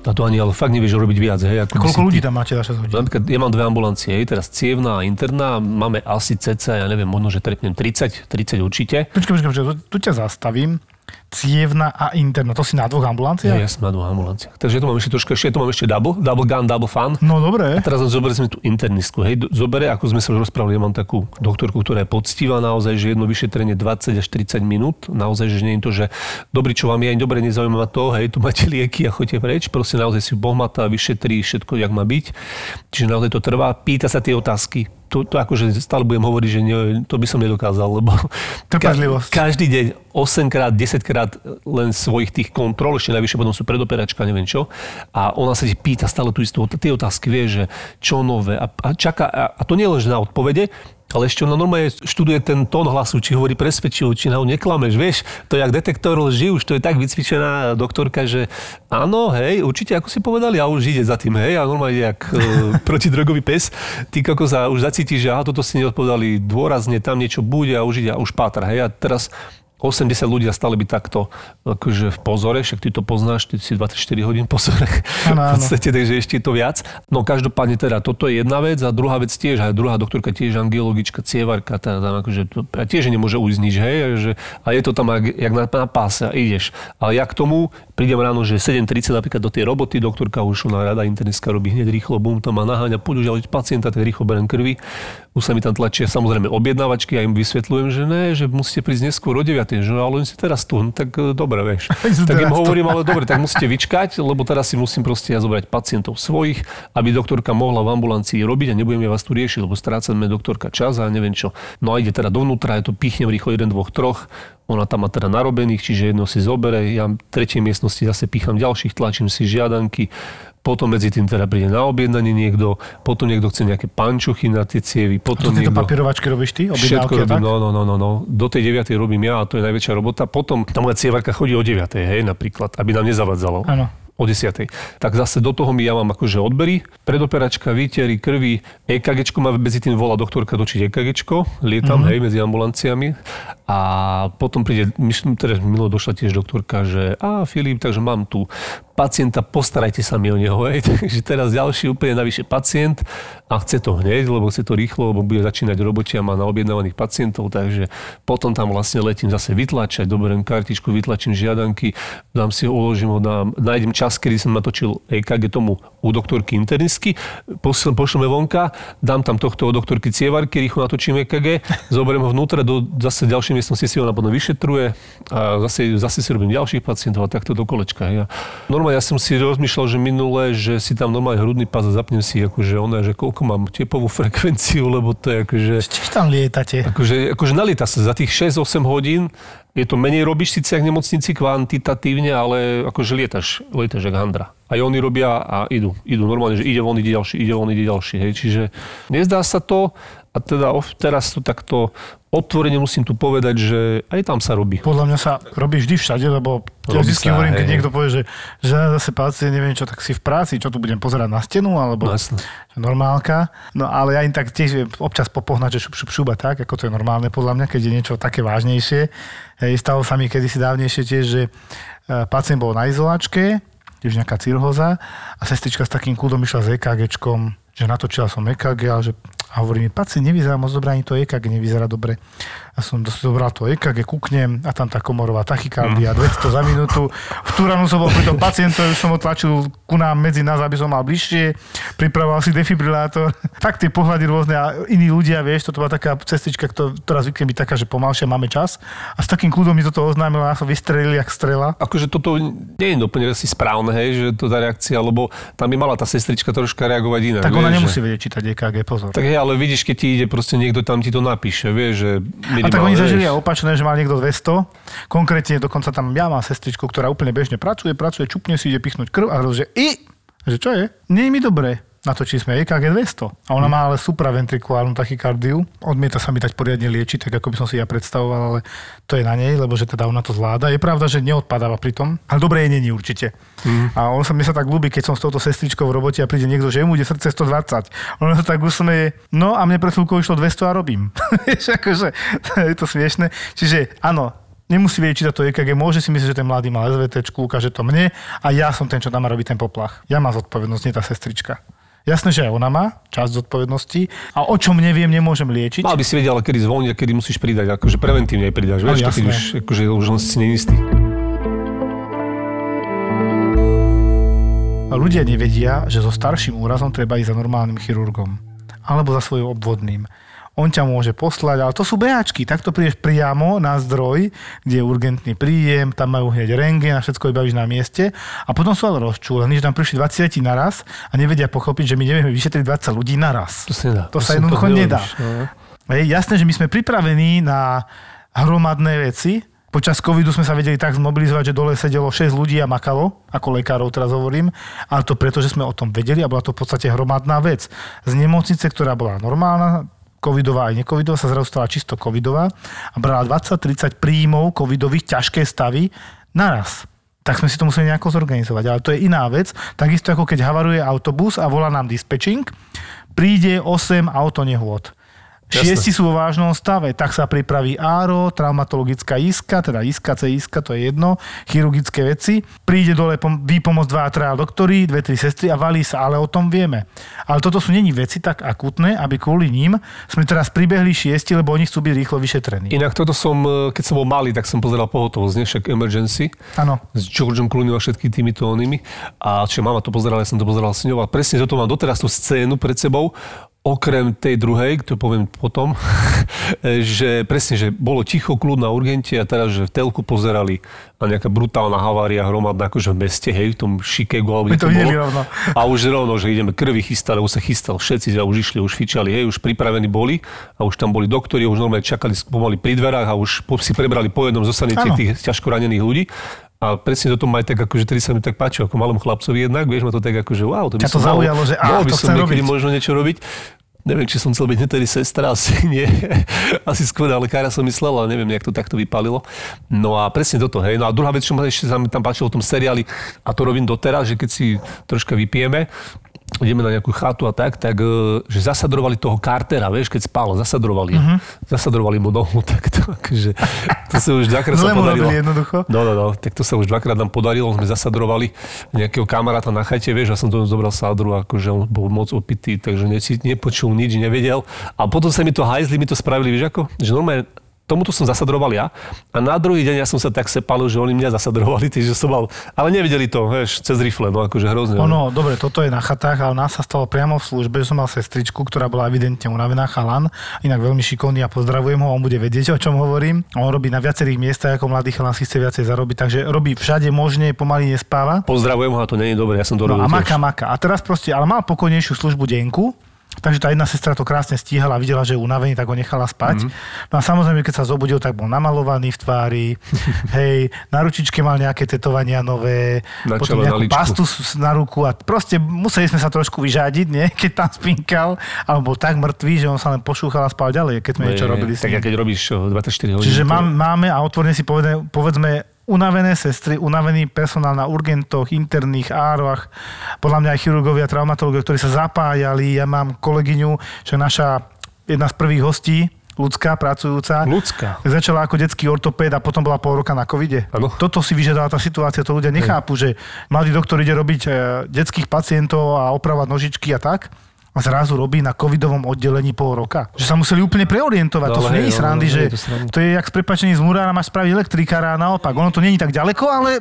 a to ani ale fakt nevieš robiť viac. Hej, ako by Koľko si ľudí tam máte za 6 hodín? Napríklad ja mám dve ambulancie, hej, teraz cievna a interná, máme asi cca, ja neviem, možno, že trepnem 30, 30 určite. Počkaj, počkaj, počkaj, tu ťa zastavím. Cievna a interna, to si na dvoch Ja, ambulanciách? ja som na dvoch ambulanciách. Takže ja tu mám ešte trošku, ešte tu mám ešte double, double gun, double fun. No dobre. Teraz zoberie sme tú internistku. Hej, zobere, ako sme sa už rozprávali, ja mám takú doktorku, ktorá je poctivá naozaj, že jedno vyšetrenie 20 až 30 minút. Naozaj, že nie je to, že dobrý, čo vám je, dobre, nezaujíma ma to, hej, tu máte lieky a choďte preč. Proste naozaj si bohmatá, vyšetrí všetko, jak má byť. Čiže naozaj to trvá. Pýta sa tie otázky. To, to akože stále budem hovoriť, že nie, to by som nedokázal, lebo každý deň 8 krát, 10 krát len svojich tých kontrol, ešte najvyššie potom sú predoperačka, neviem čo. A ona sa ti pýta stále tú istú, tie otázky, vie, že čo nové. A, a čaká, a, a to nie len, na odpovede, ale ešte ona normálne študuje ten tón hlasu, či hovorí presvedčivo, či na ho neklameš, vieš. To je jak detektor lži, už to je tak vycvičená doktorka, že áno, hej, určite, ako si povedali, a už ide za tým, hej, a normálne jak e, [laughs] protidrogový pes. Ty ako sa už zacítiš, že aha, toto si neodpovedali dôrazne, tam niečo bude a už ide a už pátra, hej. A teraz 80 ľudí a stále by takto akože v pozore, však ty to poznáš, ty si 24 hodín pozore Áno, [laughs] v podstate, takže ešte to viac. No každopádne teda toto je jedna vec a druhá vec tiež, aj druhá doktorka tiež angiologička, cievarka, teda tam akože to, a tiež nemôže ujsť nič, hej, že, a je to tam jak, jak na, na páse a ideš. Ale ja k tomu prídem ráno, že 7.30 napríklad do tej roboty, doktorka už ona rada internistka robí hneď rýchlo, bum, tam ma naháňa, poď už pacienta, tak rýchlo berem krvi. Už sa mi tam tlačia samozrejme objednávačky a im vysvetľujem, že ne, že musíte prísť neskôr o 9, že no, ale oni si teraz tu, no, tak e, dobre, vieš. [laughs] Tak im hovorím, ale dobre, tak musíte vyčkať, lebo teraz si musím proste ja zobrať pacientov svojich, aby doktorka mohla v ambulancii robiť a nebudem ja vás tu riešiť, lebo strácame doktorka čas a neviem čo. No a ide teda dovnútra, ja to pichnem rýchlo jeden, dvoch, troch. Ona tam má teda narobených, čiže jedno si zobere, ja v tretej miestnosti zase picham ďalších, tlačím si žiadanky, potom medzi tým teda príde na objednanie niekto, potom niekto chce nejaké pančuchy na tie cievy, To potom tieto niekto... papierovačky robíš ty? Všetko robím, no, no, no, no, no. Do tej 9. robím ja a to je najväčšia robota. Potom tá moja cievarka chodí o 9. hej, napríklad, aby nám nezavadzalo. Áno. O 10. Tak zase do toho mi ja mám akože odbery, predoperačka, výtery, krvi, EKG ma medzi tým volá doktorka točiť EKG, lietam, mm-hmm. hej, medzi ambulanciami. A potom príde, myslím, teraz milo došla tiež doktorka, že a Filip, takže mám tu pacienta, postarajte sa mi o neho. Hej. [laughs] Takže teraz ďalší úplne navyše pacient a chce to hneď, lebo chce to rýchlo, lebo bude začínať robotia, má na objednávaných pacientov, takže potom tam vlastne letím zase vytlačať, doberiem kartičku, vytlačím žiadanky, dám si ho, uložím ho, na, nájdem čas, kedy som natočil EKG tomu u doktorky internistky, pošlem, pošleme vonka, dám tam tohto u doktorky cievarky, rýchlo natočím EKG, zoberiem ho vnútra, do zase ďalšej miestnosti si ho potom vyšetruje a zase, zase si robím ďalších pacientov a takto do kolečka. Ja. Normálne ja som si rozmýšľal, že minule, že si tam normálne hrudný pás a zapnem si akože ona, že koľko mám tepovú [laughs] frekvenciu, lebo to je akože... Čiže tam lietate. Akože, akože nalieta sa za tých 6-8 hodín, je to menej robíš síce v nemocnici kvantitatívne, ale akože lietaš, lietaš jak handra. Aj oni robia a idú. Idú normálne, že ide von, ide ďalší, ide von, ide ďalší. Hej. Čiže nezdá sa to a teda teraz to takto otvorene musím tu povedať, že aj tam sa robí. Podľa mňa sa robí vždy všade, lebo ja vždy hovorím, keď niekto povie, že, že zase pacient, neviem čo, tak si v práci, čo tu budem pozerať na stenu, alebo No normálka. No ale ja im tak tiež občas popohnať, že šup, šup, šup a tak, ako to je normálne podľa mňa, keď je niečo také vážnejšie. Hej, stalo sa mi kedysi dávnejšie tiež, že e, pacient bol na izolačke, tiež nejaká cirhoza a sestrička s takým kľudom išla s EKGčkom, že natočila som EKG a že a hovorí mi, pacient nevyzerá moc dobre, ani to EKG nevyzerá dobre. A som zobral to EKG, kúknem a tam tá komorová tachykardia, 200 za minútu. V tú ránu som bol pri tom pacientovi, som ho tlačil ku nám medzi nás, aby som mal bližšie, pripravoval si defibrilátor. [laughs] Fakt tie pohľady rôzne a iní ľudia, vieš, toto bola taká cestička, kto- ktorá zvykne byť taká, že pomalšia máme čas. A s takým kľudom mi toto oznámila, a som vystrelil jak strela. Akože toto nie je úplne asi správne, hej, že to tá reakcia, lebo tam by mala tá sestrička troška reagovať inak. Tak ona vieš, nemusí že... vedieť čítať EKG, pozor. Tak hej, ale vidíš, keď ti ide proste niekto tam ti to napíše, vieš, že mi A tak oni zažili aj opačné, že mal niekto 200. Konkrétne dokonca tam ja mám sestričku, ktorá úplne bežne pracuje, pracuje, čupne si ide pichnúť krv a že i, že čo je? Nie je mi dobre. Natočili sme EKG 200. A ona má ale supraventrikulárnu tachykardiu. Odmieta sa mi dať poriadne liečiť, tak ako by som si ja predstavoval, ale to je na nej, lebo že teda ona to zvláda. Je pravda, že neodpadáva pri tom, ale dobre je není určite. A on sa mi sa tak ľúbi, keď som s touto sestričkou v robote a príde niekto, že mu ide srdce 120. Ona sa tak usmeje, no a mne pred chvíľkou išlo 200 a robím. [laughs] Akože, [laughs] je to smiešne. Čiže áno, nemusí vedieť čítať to EKG, môže si myslieť, že ten mladý má SVT, ukáže to mne a ja som ten, čo tam má robiť ten poplach. Ja mám zodpovednosť, nie tá sestrička. Jasné, že aj ona má časť zodpovednosti a o čom neviem, nemôžem liečiť. Mal by si vedieť, ale kedy zvoniť a kedy musíš pridať. Akože preventívne aj pridáš. No, Vieš, keď už, akože už len si neistý. Ľudia nevedia, že so starším úrazom treba ísť za normálnym chirurgom. Alebo za svojím obvodným. On ťa môže poslať, ale to sú beáčky. Takto prídeš priamo na zdroj, kde je urgentný príjem, tam majú hneď rengén a všetko vybavíš na mieste. A potom sú ale rozčúlení, že tam prišli 20 naraz a nevedia pochopiť, že my nevieme vyšetriť 20 ľudí naraz. To sa nedá. To sa sa jednoducho to nedá. nerobíš, no. Hej, jasné, že my sme pripravení na hromadné veci. Počas covidu sme sa vedeli tak zmobilizovať, že dole sedelo 6 ľudí a makalo, ako lekárov teraz hovorím, ale to preto, že sme o tom vedeli a bola to v podstate hromadná vec. Z nemocnice, ktorá bola normálna, covidová aj necovidová, sa zrazu stala čisto covidová a brala 20-30 príjmov covidových ťažké stavy naraz tak sme si to museli nejako zorganizovať. Ale to je iná vec. Takisto ako keď havaruje autobus a volá nám dispečing, príde 8 autonehôd. Jasné. Šiesti sú vo vážnom stave, tak sa pripraví áro, traumatologická iska, teda iska, C iska, to je jedno, chirurgické veci. Príde dole pom- výpomoc dva a traja doktori, dve, tri sestry a valí sa, ale o tom vieme. Ale toto sú není veci tak akutné, aby kvôli ním sme teraz pribehli šiesti, lebo oni chcú byť rýchlo vyšetrení. Inak toto som, e, keď som bol malý, tak som pozeral pohotovosť, nie? však Emergency. Áno. s Georgeom Clooney a všetkými týmito onými. A čiže mama to pozerala, ja som to pozeral s ňou a presne toto mám doteraz tú scénu pred sebou, okrem tej druhej, to poviem potom, [laughs] že presne, že bolo ticho, kľud na urgente a teraz, že v telku pozerali na nejaká brutálna havária hromadná, akože v meste, hej, v tom Chicagu, alebo My to to bolo. rovno. A už rovno, že ideme krvi chystali, už sa chystal všetci, a už išli, už fičali, hej, už pripravení boli a už tam boli doktori, už normálne čakali pomaly pri dverách a už si prebrali po jednom Áno. tých ťažko ranených ľudí. A presne toto ma aj tak, akože tedy sa mi tak páčilo, ako malom chlapcovi jednak, vieš, ma to tak akože, wow, to by Ťa to som mal- zaujalo, že á, mohol by to som niekedy robiť. možno niečo robiť. Neviem, či som chcel byť tedy sestra, [laughs] asi nie. asi skôr na lekára som myslel, ale neviem, jak to takto vypalilo. No a presne toto, hej. No a druhá vec, čo ma ešte sa mi tam páčilo v tom seriáli, a to robím doteraz, že keď si troška vypijeme, ideme na nejakú chatu a tak, tak e, že zasadrovali toho Cartera, vieš, keď spal, zasadrovali. Uh-huh. Zasadrovali mu nohu, [laughs] tak to, akože, to sa už dvakrát sa podarilo. jednoducho. No, no, no, tak to sa už dvakrát nám podarilo, sme zasadrovali nejakého kamaráta na chate, vieš, ja som to zobral sádru, akože on bol moc opitý, takže nepočul nič, nevedel. A potom sa mi to hajzli, mi to spravili, vieš ako? Že normálne tomuto som zasadroval ja a na druhý deň ja som sa tak sepalil, že oni mňa zasadrovali, takže som mal, ale nevedeli to, vieš, cez rifle, no akože hrozne. no. Ono, dobre, toto je na chatách, ale nás sa stalo priamo v službe, že som mal sestričku, ktorá bola evidentne unavená chalan, inak veľmi šikovný a pozdravujem ho, on bude vedieť, o čom hovorím. On robí na viacerých miestach, ako mladý chalan si chce viacej zarobiť, takže robí všade možne, pomaly nespáva. Pozdravujem ho a to nie je dobré, ja som to No a robil maka, tiež. maka. A teraz proste, ale mal pokojnejšiu službu denku, Takže tá jedna sestra to krásne stíhala, videla, že je unavený, tak ho nechala spať. Mm-hmm. No a samozrejme, keď sa zobudil, tak bol namalovaný v tvári. [laughs] Hej, na ručičke mal nejaké tetovania nové, Na potom na nejakú líčku. pastu na ruku a proste museli sme sa trošku vyžadiť, nie? [laughs] keď tam spinkal, ale bol tak mŕtvý, že on sa len pošúchal a spal ďalej, keď sme niečo Nie, robili Tak ním. keď robíš o, 24 hodín. Čiže to- mám, máme a otvorene si povedme, povedzme unavené sestry, unavený personál na urgentoch, interných ároch, podľa mňa aj chirurgovia, traumatológovia, ktorí sa zapájali. Ja mám kolegyňu, čo je naša jedna z prvých hostí, ľudská, pracujúca. Ľudská. Začala ako detský ortopéd a potom bola pol roka na covide. Áno. Toto si vyžiadala tá situácia, to ľudia nechápu, že mladý doktor ide robiť e, detských pacientov a opravať nožičky a tak a zrazu robí na covidovom oddelení pol roka. Že sa museli úplne preorientovať. No, to sú nie no, srandy, no, že nie je to je jak s prepačením z murára máš spraviť elektrikára a naopak. Ono to není tak ďaleko, ale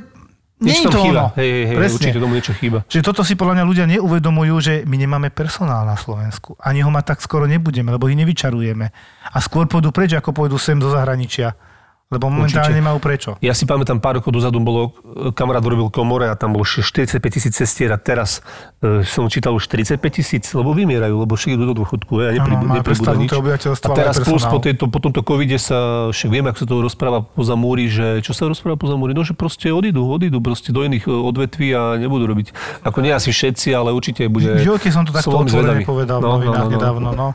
nie je to chýba. ono. Hej, hej, hej, Presne. určite tomu niečo chýba. Čiže toto si podľa mňa ľudia neuvedomujú, že my nemáme personál na Slovensku. Ani ho mať tak skoro nebudeme, lebo ich nevyčarujeme. A skôr pôjdu preč, ako pôjdu sem do zahraničia. Lebo momentálne nemajú prečo. Ja si pamätám, pár rokov dozadu bolo, e, kamarát robil komore a tam bolo 45 tisíc cestier a teraz e, som čítal už 45 tisíc, lebo vymierajú, lebo všetky idú do dôchodku a Áno, má nepribúda nič. A teraz plus po, tejto, po tomto covide sa, však vieme, ako sa to rozpráva poza múry, že čo sa rozpráva poza múry, no že proste odídu, odídu proste do iných e, odvetví a nebudú robiť. Ako nie asi všetci, ale určite bude... V živote som to takto otvorene povedal v No, no, novinách no, no. nedávno. No.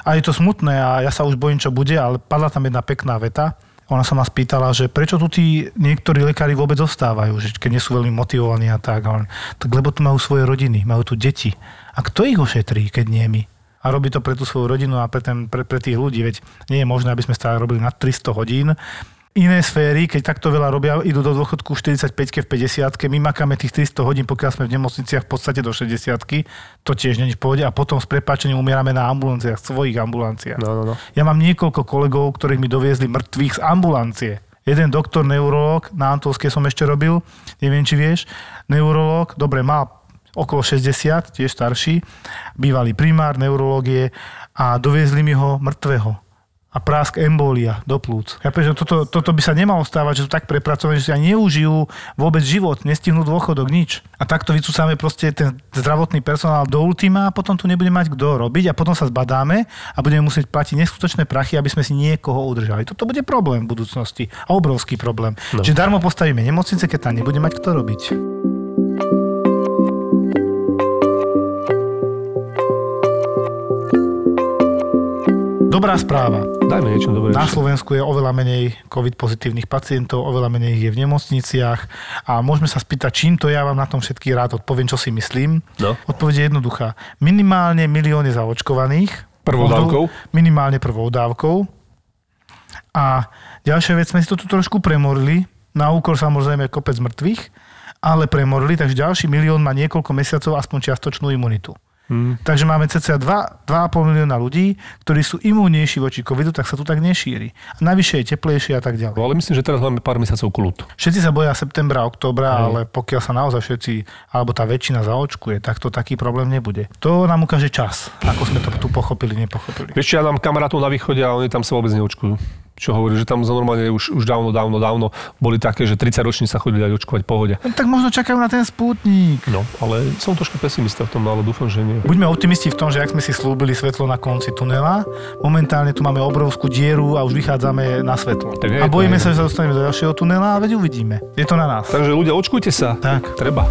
A je to smutné a ja sa už bojím, čo bude, ale padla tam jedna pekná veta. Ona sa ma spýtala, že prečo tu tí niektorí lekári vôbec zostávajú, že keď nie sú veľmi motivovaní a tak. A on, tak lebo tu majú svoje rodiny, majú tu deti. A kto ich ošetrí, keď nie my? A robí to pre tú svoju rodinu a pre, ten, pre, pre tých ľudí. Veď nie je možné, aby sme stále robili nad 300 hodín. Iné sféry, keď takto veľa robia, idú do dôchodku v 45 v 50 my makáme tých 300 hodín, pokiaľ sme v nemocniciach v podstate do 60 to tiež není v pohode a potom s prepáčením umierame na ambulanciách, svojich ambulanciách. No, no, no. Ja mám niekoľko kolegov, ktorých mi doviezli mŕtvych z ambulancie. Jeden doktor, neurológ, na Antolskej som ešte robil, neviem, či vieš, neurológ, dobre, mal okolo 60, tiež starší, bývalý primár neurológie a doviezli mi ho mŕtvého a prásk embolia do plúc. Ja že toto, toto by sa nemalo stávať, že sú tak prepracovaní, že si ani neužijú vôbec život, nestihnú dôchodok, nič. A takto vycúcame proste ten zdravotný personál do ultima a potom tu nebude mať kto robiť a potom sa zbadáme a budeme musieť platiť neskutočné prachy, aby sme si niekoho udržali. Toto bude problém v budúcnosti a obrovský problém. No. Že darmo postavíme nemocnice, keď tam nebude mať kto robiť. Dobrá správa. Dajme niečo dobré. Na Slovensku je oveľa menej COVID pozitívnych pacientov, oveľa menej ich je v nemocniciach a môžeme sa spýtať, čím to ja vám na tom všetky rád odpoviem, čo si myslím. No. Odpoveď je jednoduchá. Minimálne milióny zaočkovaných. Prvou dávkou? Minimálne prvou dávkou. A ďalšia vec, sme si to tu trošku premorili, na úkor samozrejme kopec mŕtvych, ale premorili, takže ďalší milión má niekoľko mesiacov aspoň čiastočnú imunitu. Hmm. Takže máme cca 2, 2,5 milióna ľudí, ktorí sú imúnnejší voči covidu, tak sa tu tak nešíri. A navyše je teplejšie a tak ďalej. No, ale myslím, že teraz máme pár mesiacov kľud. Všetci sa boja septembra, októbra, ale pokiaľ sa naozaj všetci, alebo tá väčšina zaočkuje, tak to taký problém nebude. To nám ukáže čas, ako sme to tu pochopili, nepochopili. Vieš, ja mám kamarátov na východe a oni tam sa vôbec neočkujú. Čo hovorí, že tam za normálne už, už dávno, dávno, dávno boli také, že 30 roční sa chodili aj očkovať v pohode. No, tak možno čakajú na ten spútnik. No, ale som trošku pesimista v tom, ale dúfam, že nie. Buďme optimisti v tom, že ak sme si slúbili svetlo na konci tunela, momentálne tu máme obrovskú dieru a už vychádzame na svetlo. Tak a bojíme sa, že sa dostaneme do ďalšieho tunela a veď uvidíme. Je to na nás. Takže ľudia, očkujte sa. Tak. Treba.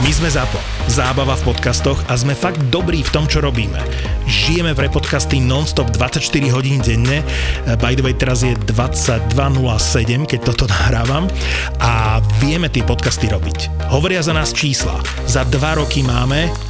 My sme ZAPO. Zábava v podcastoch a sme fakt dobrí v tom, čo robíme. Žijeme pre podcasty non-stop 24 hodín denne. By the way, teraz je 22.07, keď toto [laughs] nahrávam. A vieme tie podcasty robiť. Hovoria za nás čísla. Za dva roky máme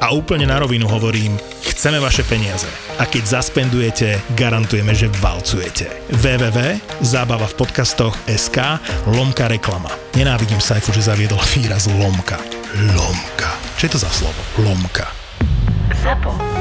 A úplne na rovinu hovorím, chceme vaše peniaze. A keď zaspendujete, garantujeme, že valcujete. www.zábava v podcastoch SK lomka reklama. Nenávidím Saifu, že zaviedol výraz lomka. Lomka. Čo je to za slovo? Lomka. ZAPO.